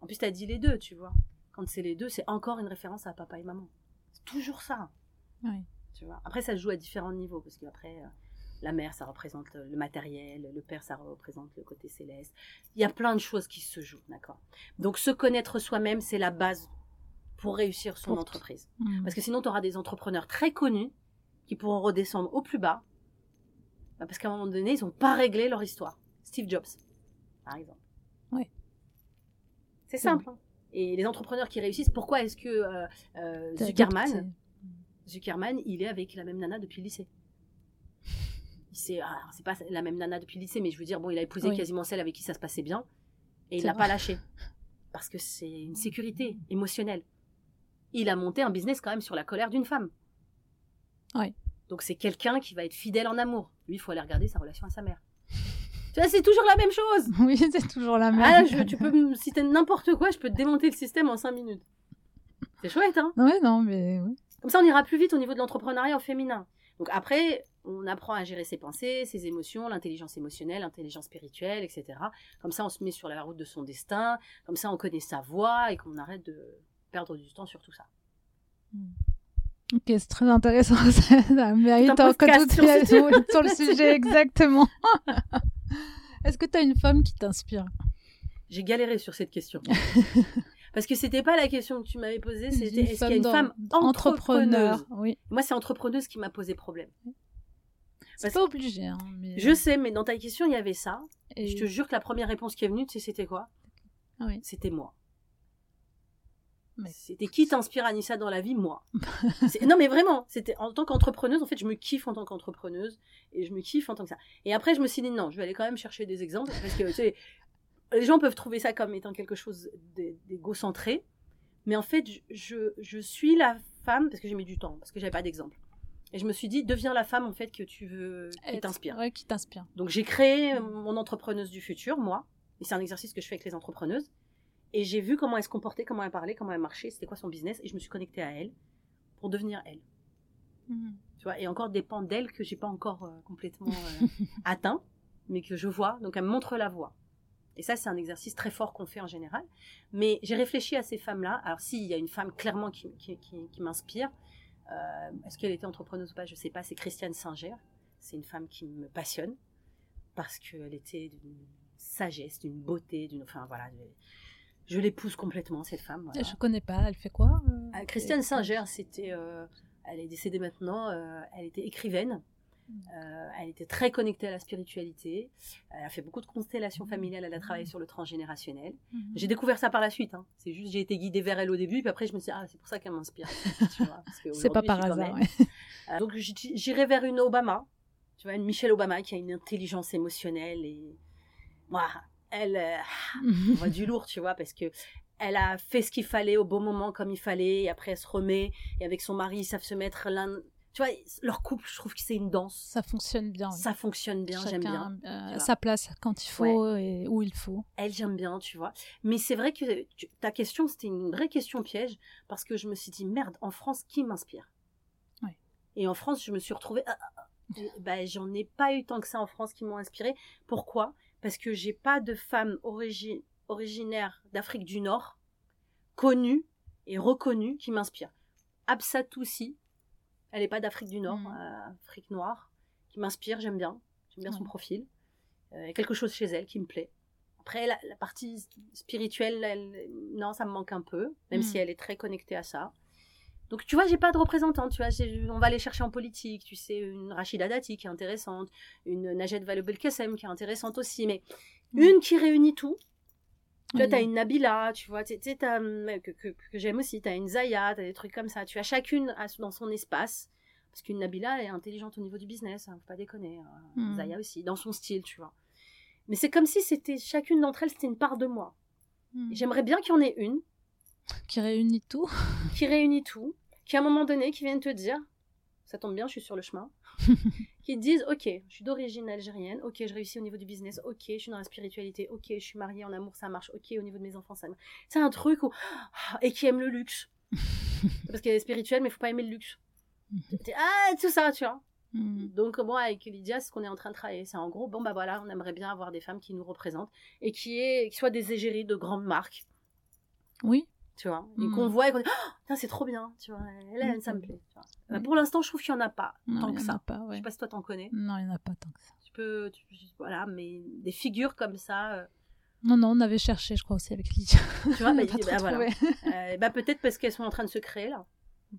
En plus, tu as dit les deux, tu vois. Quand c'est les deux, c'est encore une référence à papa et maman. C'est toujours ça. Oui. Tu vois. Après, ça se joue à différents niveaux, parce qu'après, euh, la mère, ça représente le le matériel, le père, ça représente le côté céleste. Il y a plein de choses qui se jouent, d'accord? Donc, se connaître soi-même, c'est la base pour réussir son Pour- entreprise. Hmm. Parce que sinon, tu auras des entrepreneurs très connus qui pourront redescendre au plus bas. Bah, Parce qu'à un moment donné, ils n'ont pas réglé leur histoire. Steve Jobs, par exemple. Oui. C'est simple. hein. Et les entrepreneurs qui réussissent, pourquoi est-ce que euh, euh. Zuckerman, il est avec la même nana depuis le lycée C'est ah, c'est pas la même nana depuis le lycée, mais je veux dire, bon, il a épousé Oui. quasiment celle avec qui ça se passait bien. Et il l'a pas lâché. Parce que c'est une sécurité émotionnelle. Il a monté un business quand même sur la colère d'une femme. Oui. Donc c'est quelqu'un qui va être fidèle en amour. Lui, il faut aller regarder sa relation à sa mère. tu vois, c'est toujours la même chose. Oui, c'est toujours la même. Ah, je- tu peux me citer n'importe quoi, je peux te démonter le système en 5 minutes. C'est chouette, hein Ouais, non, mais oui. Comme ça, on ira plus vite au niveau de l'entrepreneuriat au féminin. Donc après, on apprend à gérer ses pensées, ses émotions, l'intelligence émotionnelle, l'intelligence spirituelle, etc. Comme ça, on se met sur la route de son destin. Comme ça, on connaît sa voie et qu'on arrête de perdre du temps sur tout ça. Ok, c'est très intéressant. Ça, ça mérite un encore tout sur sur le sujet, exactement. Est-ce que tu as une femme qui t'inspire? J'ai galéré sur cette question. Parce que c'était pas la question que tu m'avais posée, c'était est-ce qu'il y a une femme entrepreneuse Oui. Moi, c'est entrepreneuse qui m'a posé problème. C'est pas obligé. Hein, mais... Je sais, mais dans ta question, il y avait ça. Et- Je te jure que la première réponse qui est venue, tu sais, c'était quoi? Oui. C'était moi. Mais- C'était qui t'inspire Anissa dans la vie? Moi. Non mais vraiment, c'était en tant qu'entrepreneuse, en fait, je me kiffe en tant qu'entrepreneuse et je me kiffe en tant que ça. Et après, je me suis dit non, je vais aller quand même chercher des exemples parce que tu sais, les gens peuvent trouver ça comme étant quelque chose d'é- d'égocentré, mais en fait, je, je, je suis la femme parce que j'ai mis du temps, parce que j'avais pas d'exemple. Et je me suis dit, deviens la femme en fait que tu veux, qui t'inspire. Ouais, qui t'inspire. Donc j'ai créé mon entrepreneuse du futur, moi. Et c'est un exercice que je fais avec les entrepreneuses. Et j'ai vu comment elle se comportait, comment elle parlait, comment elle marchait, c'était quoi son business. Et je me suis connectée à elle pour devenir elle. Tu vois, et encore des pans d'elle que j'ai pas encore euh, complètement euh, atteint, mais que je vois. Donc elle me montre la voie. Et ça, c'est un exercice très fort qu'on fait en général. Mais j'ai réfléchi à ces femmes-là. Alors s'il y a une femme clairement qui, qui, qui- qui m'inspire, euh, est-ce qu'elle était entrepreneuse ou pas, je sais pas. C'est Christiane Singer. C'est une femme qui me passionne parce qu'elle était d'une sagesse, d'une beauté, d'une. Enfin voilà, je, l'épouse complètement cette femme. voilà. Je connais pas. Elle fait quoi euh, Ah, Christiane Singer, c'était, euh, elle est décédée maintenant. euh, elle était écrivaine. Euh, elle était très connectée à la spiritualité. Elle a fait beaucoup de constellations familiales. Elle a travaillé sur le transgénérationnel. Mhm. J'ai découvert ça par la suite. hein. C'est juste j'ai été guidée vers elle au début, puis après je me suis dit, ah c'est pour ça qu'elle m'inspire. C'est pas par hasard. ouais. Euh, donc j'irai vers une Obama, tu vois, une Michelle Obama qui a une intelligence émotionnelle et moi, elle, euh, on voit du lourd, tu vois, parce que elle a fait ce qu'il fallait au bon moment comme il fallait, et après elle se remet, et avec son mari, ils savent se mettre l'un. Tu vois, leur couple, je trouve que c'est une danse. Ça fonctionne bien. oui. Ça fonctionne bien, j'aime bien. euh, sa place quand il faut et où il faut. Elle, j'aime bien, tu vois. Mais c'est vrai que tu- ta question, c'était une vraie question piège, parce que je me suis dit, merde, en France, qui m'inspire? Ouais. Et en France, je me suis retrouvée, ah, ah, ah, bah, j'en ai pas eu tant que ça en France qui m'ont inspirée. Pourquoi? Parce que j'ai pas de femmes origi- originaires d'Afrique du Nord, connues et reconnues, qui m'inspirent. Absatoussi, elle est pas d'Afrique du Nord, euh, Afrique noire, qui m'inspire, j'aime bien. J'aime bien son profil. Euh, Il y a quelque chose chez elle qui me plaît. Après, la, la partie spirituelle, elle- non, ça me manque un peu, même Mm. si elle est très connectée à ça. Donc, tu vois, j'ai pas de représentante. Tu vois, on va aller chercher en politique. Tu sais, une Rachida Dati qui est intéressante, une Najed Vallaud-Belkacem qui est intéressante aussi, mais Mm. une qui réunit tout. Tu vois, Oui. t'as une Nabila, tu vois, tu sais, hum, que, que, que j'aime aussi. T'as une Zaya, t'as des trucs comme ça. Tu as chacune à- dans son espace. Parce qu'une Nabila elle est intelligente au niveau du business, hein, faut pas déconner. hein. Mm. Zaya aussi, dans son style, tu vois. Mais c'est comme si c'était chacune d'entre elles, c'était une part de moi. Mm. Et J'aimerais bien qu'il y en ait une Qui réunit tout. qui réunit tout, qui à un moment donné, qui vienne te dire, ça tombe bien, je suis sur le chemin, qui disent, ok, je suis d'origine algérienne, ok, je réussis au niveau du business, ok, je suis dans la spiritualité, ok, je suis mariée en amour, ça marche, ok, au niveau de mes enfants, ça marche. C'est un truc où... Et qui aime le luxe. Parce qu'elle est spirituelle, mais il faut pas aimer le luxe. T'es- Ah, tout ça, tu vois. Mm. Donc, moi, avec Lydia, ce qu'on est en train de travailler. C'est en gros, bon, bah voilà, on aimerait bien avoir des femmes qui nous représentent et qui, est, qui soient des égéries de grandes marques, Oui. Tu vois. Et qu'on voit et qu'on dit, oh, c'est trop bien, tu vois. Là, Mm. ça me plaît. tu vois. Euh, Pour l'instant, je trouve qu'il n'y en a pas Non, tant que ça. pas, Je ouais. sais pas si toi t'en connais. Non, il n'y en a pas tant que ça. Tu peux, tu- voilà, mais des figures comme ça, euh, Non, non, on avait cherché, je crois, aussi avec Lydia. tu vois, On bah, bah, voilà. Euh, bah, peut-être parce qu'elles sont en train de se créer là.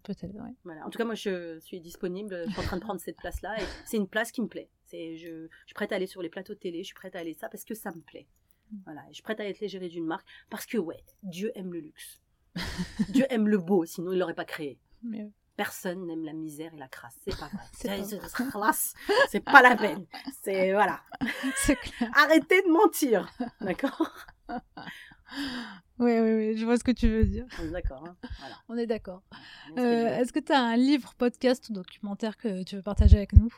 Peut-être, ouais. Voilà. En tout cas, moi, je suis disponible. Je suis en train de prendre cette place-là. Et c'est une place qui me plaît. C'est, je, je suis prête à aller sur les plateaux de télé. Je suis prête à aller ça parce que ça me plaît. Voilà. Et je suis prête à être l'égérie d'une marque parce que, ouais, Dieu aime le luxe. Dieu aime le beau, sinon il l'aurait pas créé. Mais, Personne n'aime la misère et la crasse. C'est pas vrai. C'est pas la peine. C'est, voilà. clair. Arrêtez de mentir. D'accord? Oui, oui, oui, je vois ce que tu veux dire. On est D'accord. hein. Voilà. On est d'accord. Euh, ce Est-ce que tu as un livre, podcast ou documentaire que tu veux partager avec nous?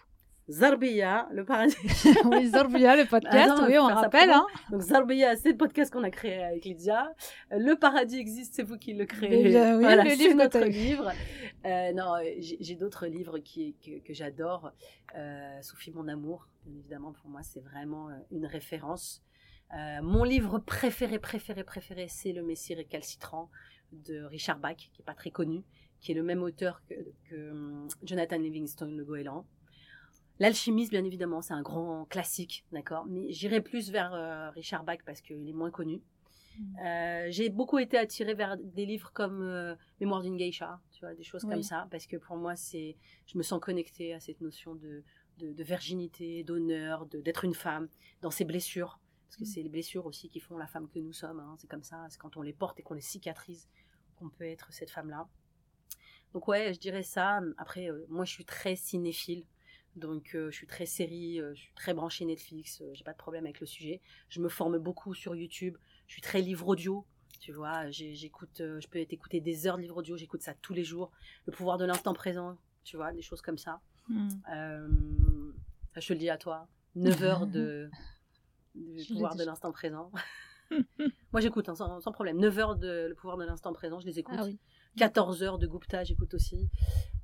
Zarbiya, le paradis. Oui, Zorbia, le podcast, oui, on rappelle. Hein. Donc Zarbiya, c'est le podcast qu'on a créé avec Lydia. Euh, Le paradis existe, c'est vous qui le créez. Bien, oui, voilà, le livre notre livre. Euh, non, j'ai d'autres livres qui, que, que j'adore. Euh, Sophie, mon amour, évidemment, pour moi, c'est vraiment euh, une référence. Mon livre préféré, préféré, préféré, c'est Le Messie récalcitrant de Richard Bach, qui est pas très connu, qui est le même auteur que, que hum, Jonathan Livingstone, le goéland. L'alchimiste, bien évidemment, c'est un grand classique, d'accord Mais j'irai plus vers euh, Richard Bach parce qu'il est moins connu. Mm. Euh, j'ai beaucoup été attirée vers des livres comme euh, Mémoire d'une geisha, tu vois, des choses Oui. comme ça, parce que pour moi, c'est, je me sens connectée à cette notion de, de, de virginité, d'honneur, d'être une femme, dans ses blessures, parce que Mm. c'est les blessures aussi qui font la femme que nous sommes, hein, c'est comme ça, c'est quand on les porte et qu'on les cicatrise qu'on peut être cette femme-là. Donc ouais, je dirais ça. Après, moi, je suis très cinéphile. Donc, euh, je suis très série, euh, je suis très branchée Netflix, euh, j'ai pas de problème avec le sujet. Je me forme beaucoup sur YouTube. Je suis très livre audio, tu vois. J'écoute, euh, je peux écouter des heures de livre audio, j'écoute ça tous les jours. Le pouvoir de l'instant présent, tu vois, des choses comme ça. Mm. Euh, je te le dis à toi, 9 heures de, pouvoir de l'instant présent. Moi, j'écoute hein, sans, sans problème. 9 heures de le pouvoir de l'instant présent, je les écoute. Ah oui. 14 heures de Gupta, j'écoute aussi.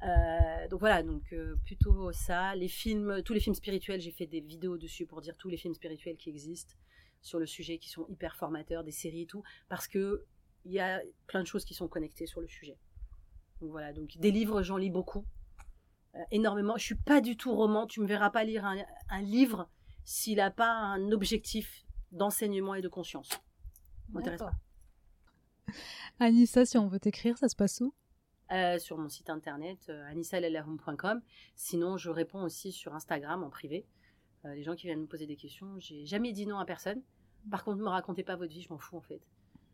Euh, donc voilà, donc euh, plutôt ça. Les films, tous les films spirituels, j'ai fait des vidéos dessus pour dire tous les films spirituels qui existent sur le sujet, qui sont hyper formateurs, des séries et tout, parce que il y a plein de choses qui sont connectées sur le sujet. Donc voilà, donc des livres, j'en lis beaucoup, Euh, énormément. Je suis pas du tout roman. Tu me verras pas lire un, un livre s'il n'a pas un objectif d'enseignement et de conscience. M'intéresse D'accord. Anissa, si on veut t'écrire, ça se passe où? Euh, sur mon site internet euh. Sinon, je réponds aussi sur Instagram en privé. Euh, les gens qui viennent me poser des questions, j'ai jamais dit non à personne. Par contre, ne me racontez pas votre vie, je m'en fous en fait.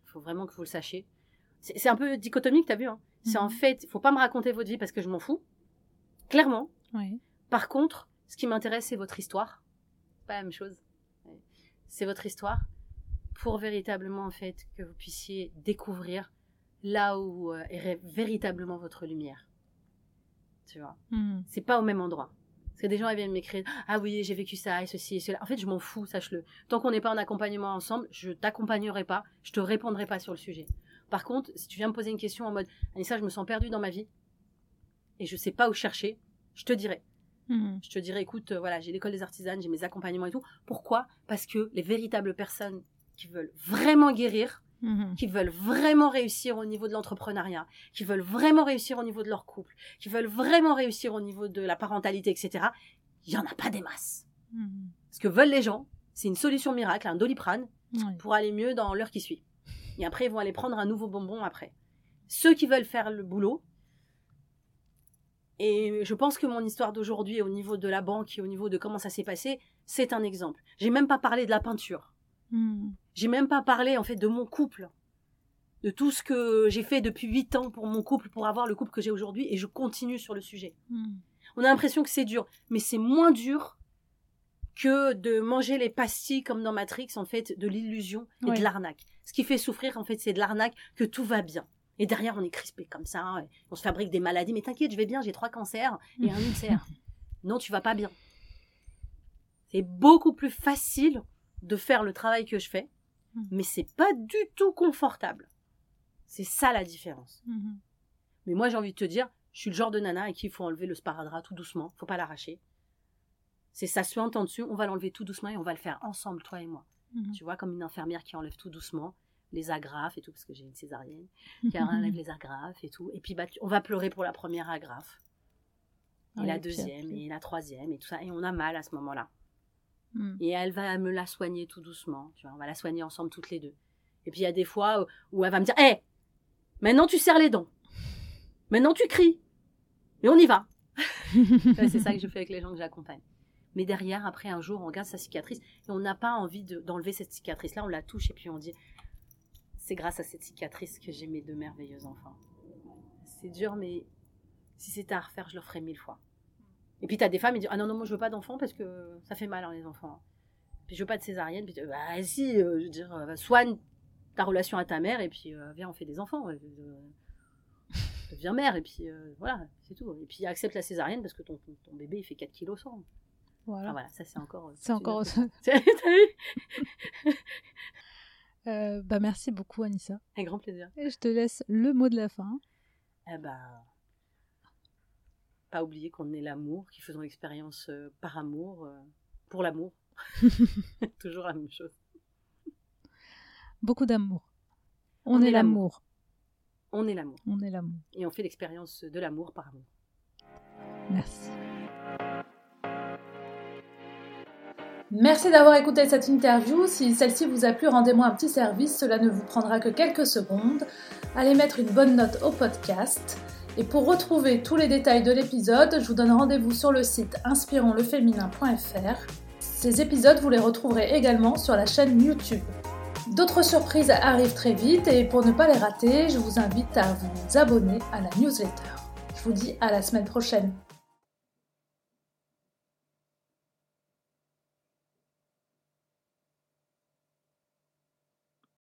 Il faut vraiment que vous le sachiez. C'est un peu dichotomique, t'as vu hein? C'est en Mhm. fait, il faut pas me raconter votre vie parce que je m'en fous. Clairement. Oui. Par contre, ce qui m'intéresse, c'est votre histoire. Pas la même chose. C'est votre histoire pour véritablement, en fait, que vous puissiez découvrir là où euh, est véritablement votre lumière. tu vois? Mhm. C'est pas au même endroit. Parce que des gens ils viennent m'écrire Ah oui, j'ai vécu ça et ceci et cela. En fait, je m'en fous, sache-le. Tant qu'on n'est pas en accompagnement ensemble, je t'accompagnerai pas, je te répondrai pas sur le sujet. Par contre, si tu viens me poser une question en mode Anissa, je me sens perdue dans ma vie et je sais pas où chercher, je te dirai. Mhm. Je te dirai écoute, euh, voilà, j'ai l'école des artisanes, j'ai mes accompagnements et tout. Pourquoi? Parce que les véritables personnes qui veulent vraiment guérir, Mhm. qui veulent vraiment réussir au niveau de l'entrepreneuriat, qui veulent vraiment réussir au niveau de leur couple, qui veulent vraiment réussir au niveau de la parentalité, etc., il n'y en a pas des masses. Mhm. Ce que veulent les gens, c'est une solution miracle, un doliprane, pour aller mieux dans l'heure qui suit. Et après, ils vont aller prendre un nouveau bonbon après. Ceux qui veulent faire le boulot, et je pense que mon histoire d'aujourd'hui, au niveau de la banque et au niveau de comment ça s'est passé, c'est un exemple. J'ai même pas parlé de la peinture. J'ai même pas parlé en fait de mon couple, de tout ce que j'ai fait depuis 8 ans pour mon couple, pour avoir le couple que j'ai aujourd'hui, et je continue sur le sujet. Mhm. On a l'impression que c'est dur, mais c'est moins dur que de manger les pastilles comme dans Matrix, en fait, de l'illusion et Ouais. de l'arnaque. Ce qui fait souffrir, en fait, c'est de l'arnaque, que tout va bien. Et derrière, on est crispé comme ça, hein, on se fabrique des maladies. Mais t'inquiète, je vais bien, j'ai trois cancers et un ulcère. non, tu vas pas bien. C'est beaucoup plus facile de faire le travail que je fais, Mm. mais c'est pas du tout confortable. C'est ça la différence. Mhm. Mais moi, j'ai envie de te dire, je suis le genre de nana à qui il faut enlever le sparadrap tout doucement, faut pas l'arracher. C'est ça se entend dessus, on va l'enlever tout doucement et on va le faire ensemble, toi et moi. Mhm. Tu vois, comme une infirmière qui enlève tout doucement les agrafes et tout, parce que j'ai une césarienne, qui enlève les agrafes et tout. Et puis, bah, on va pleurer pour la première agrafe, et Ouais, la deuxième, et la troisième, et tout ça. Et on a mal à ce moment-là. Mhm. Et elle va me la soigner tout doucement. Tu vois, on va la soigner ensemble toutes les deux. Et puis il y a des fois où- où elle va me dire Hé, maintenant tu serres les dents. Maintenant tu cries. Mais on y va. C'est ça que je fais avec les gens que j'accompagne. Mais derrière, après un jour, on regarde sa cicatrice et on n'a pas envie de- d'enlever cette cicatrice-là. On la touche et puis on dit C'est grâce à cette cicatrice que j'ai mes deux merveilleux enfants. C'est dur, mais si c'était à refaire, je le ferais mille fois. Et puis tu as des femmes qui disent Ah non, non, moi je veux pas d'enfants parce que ça fait mal, hein, les enfants. Puis je veux pas de césarienne. Puis bah si, euh, je veux dire, euh, soigne ta relation à ta mère et puis euh, viens, on fait des enfants. deviens mère et puis voilà, c'est tout. Et puis accepte la césarienne parce que ton, ton, ton bébé il fait 4 kilos sans. Voilà. Enfin, voilà, ça c'est encore. C'est encore. T'as vu bah merci beaucoup Anissa. Avec grand plaisir. Et je te laisse le mot de la fin. Eh ben, pas oublier qu'on est l'amour, qu'ils faisons expérience euh, par amour, euh, pour l'amour. Toujours la même chose. Beaucoup d'amour. On, On est est l'amour. On est l'amour. On est l'amour. Et on fait l'expérience de l'amour par amour. Merci. Merci d'avoir écouté cette interview. Si celle-ci vous a plu, rendez-moi un petit service. Cela ne vous prendra que quelques secondes. Allez mettre une bonne note au podcast. Et pour retrouver tous les détails de l'épisode, je vous donne rendez-vous sur le site inspironsleféminin.fr. Ces épisodes, vous les retrouverez également sur la chaîne YouTube. D'autres surprises arrivent très vite et pour ne pas les rater, je vous invite à vous abonner à la newsletter. Je vous dis à la semaine prochaine.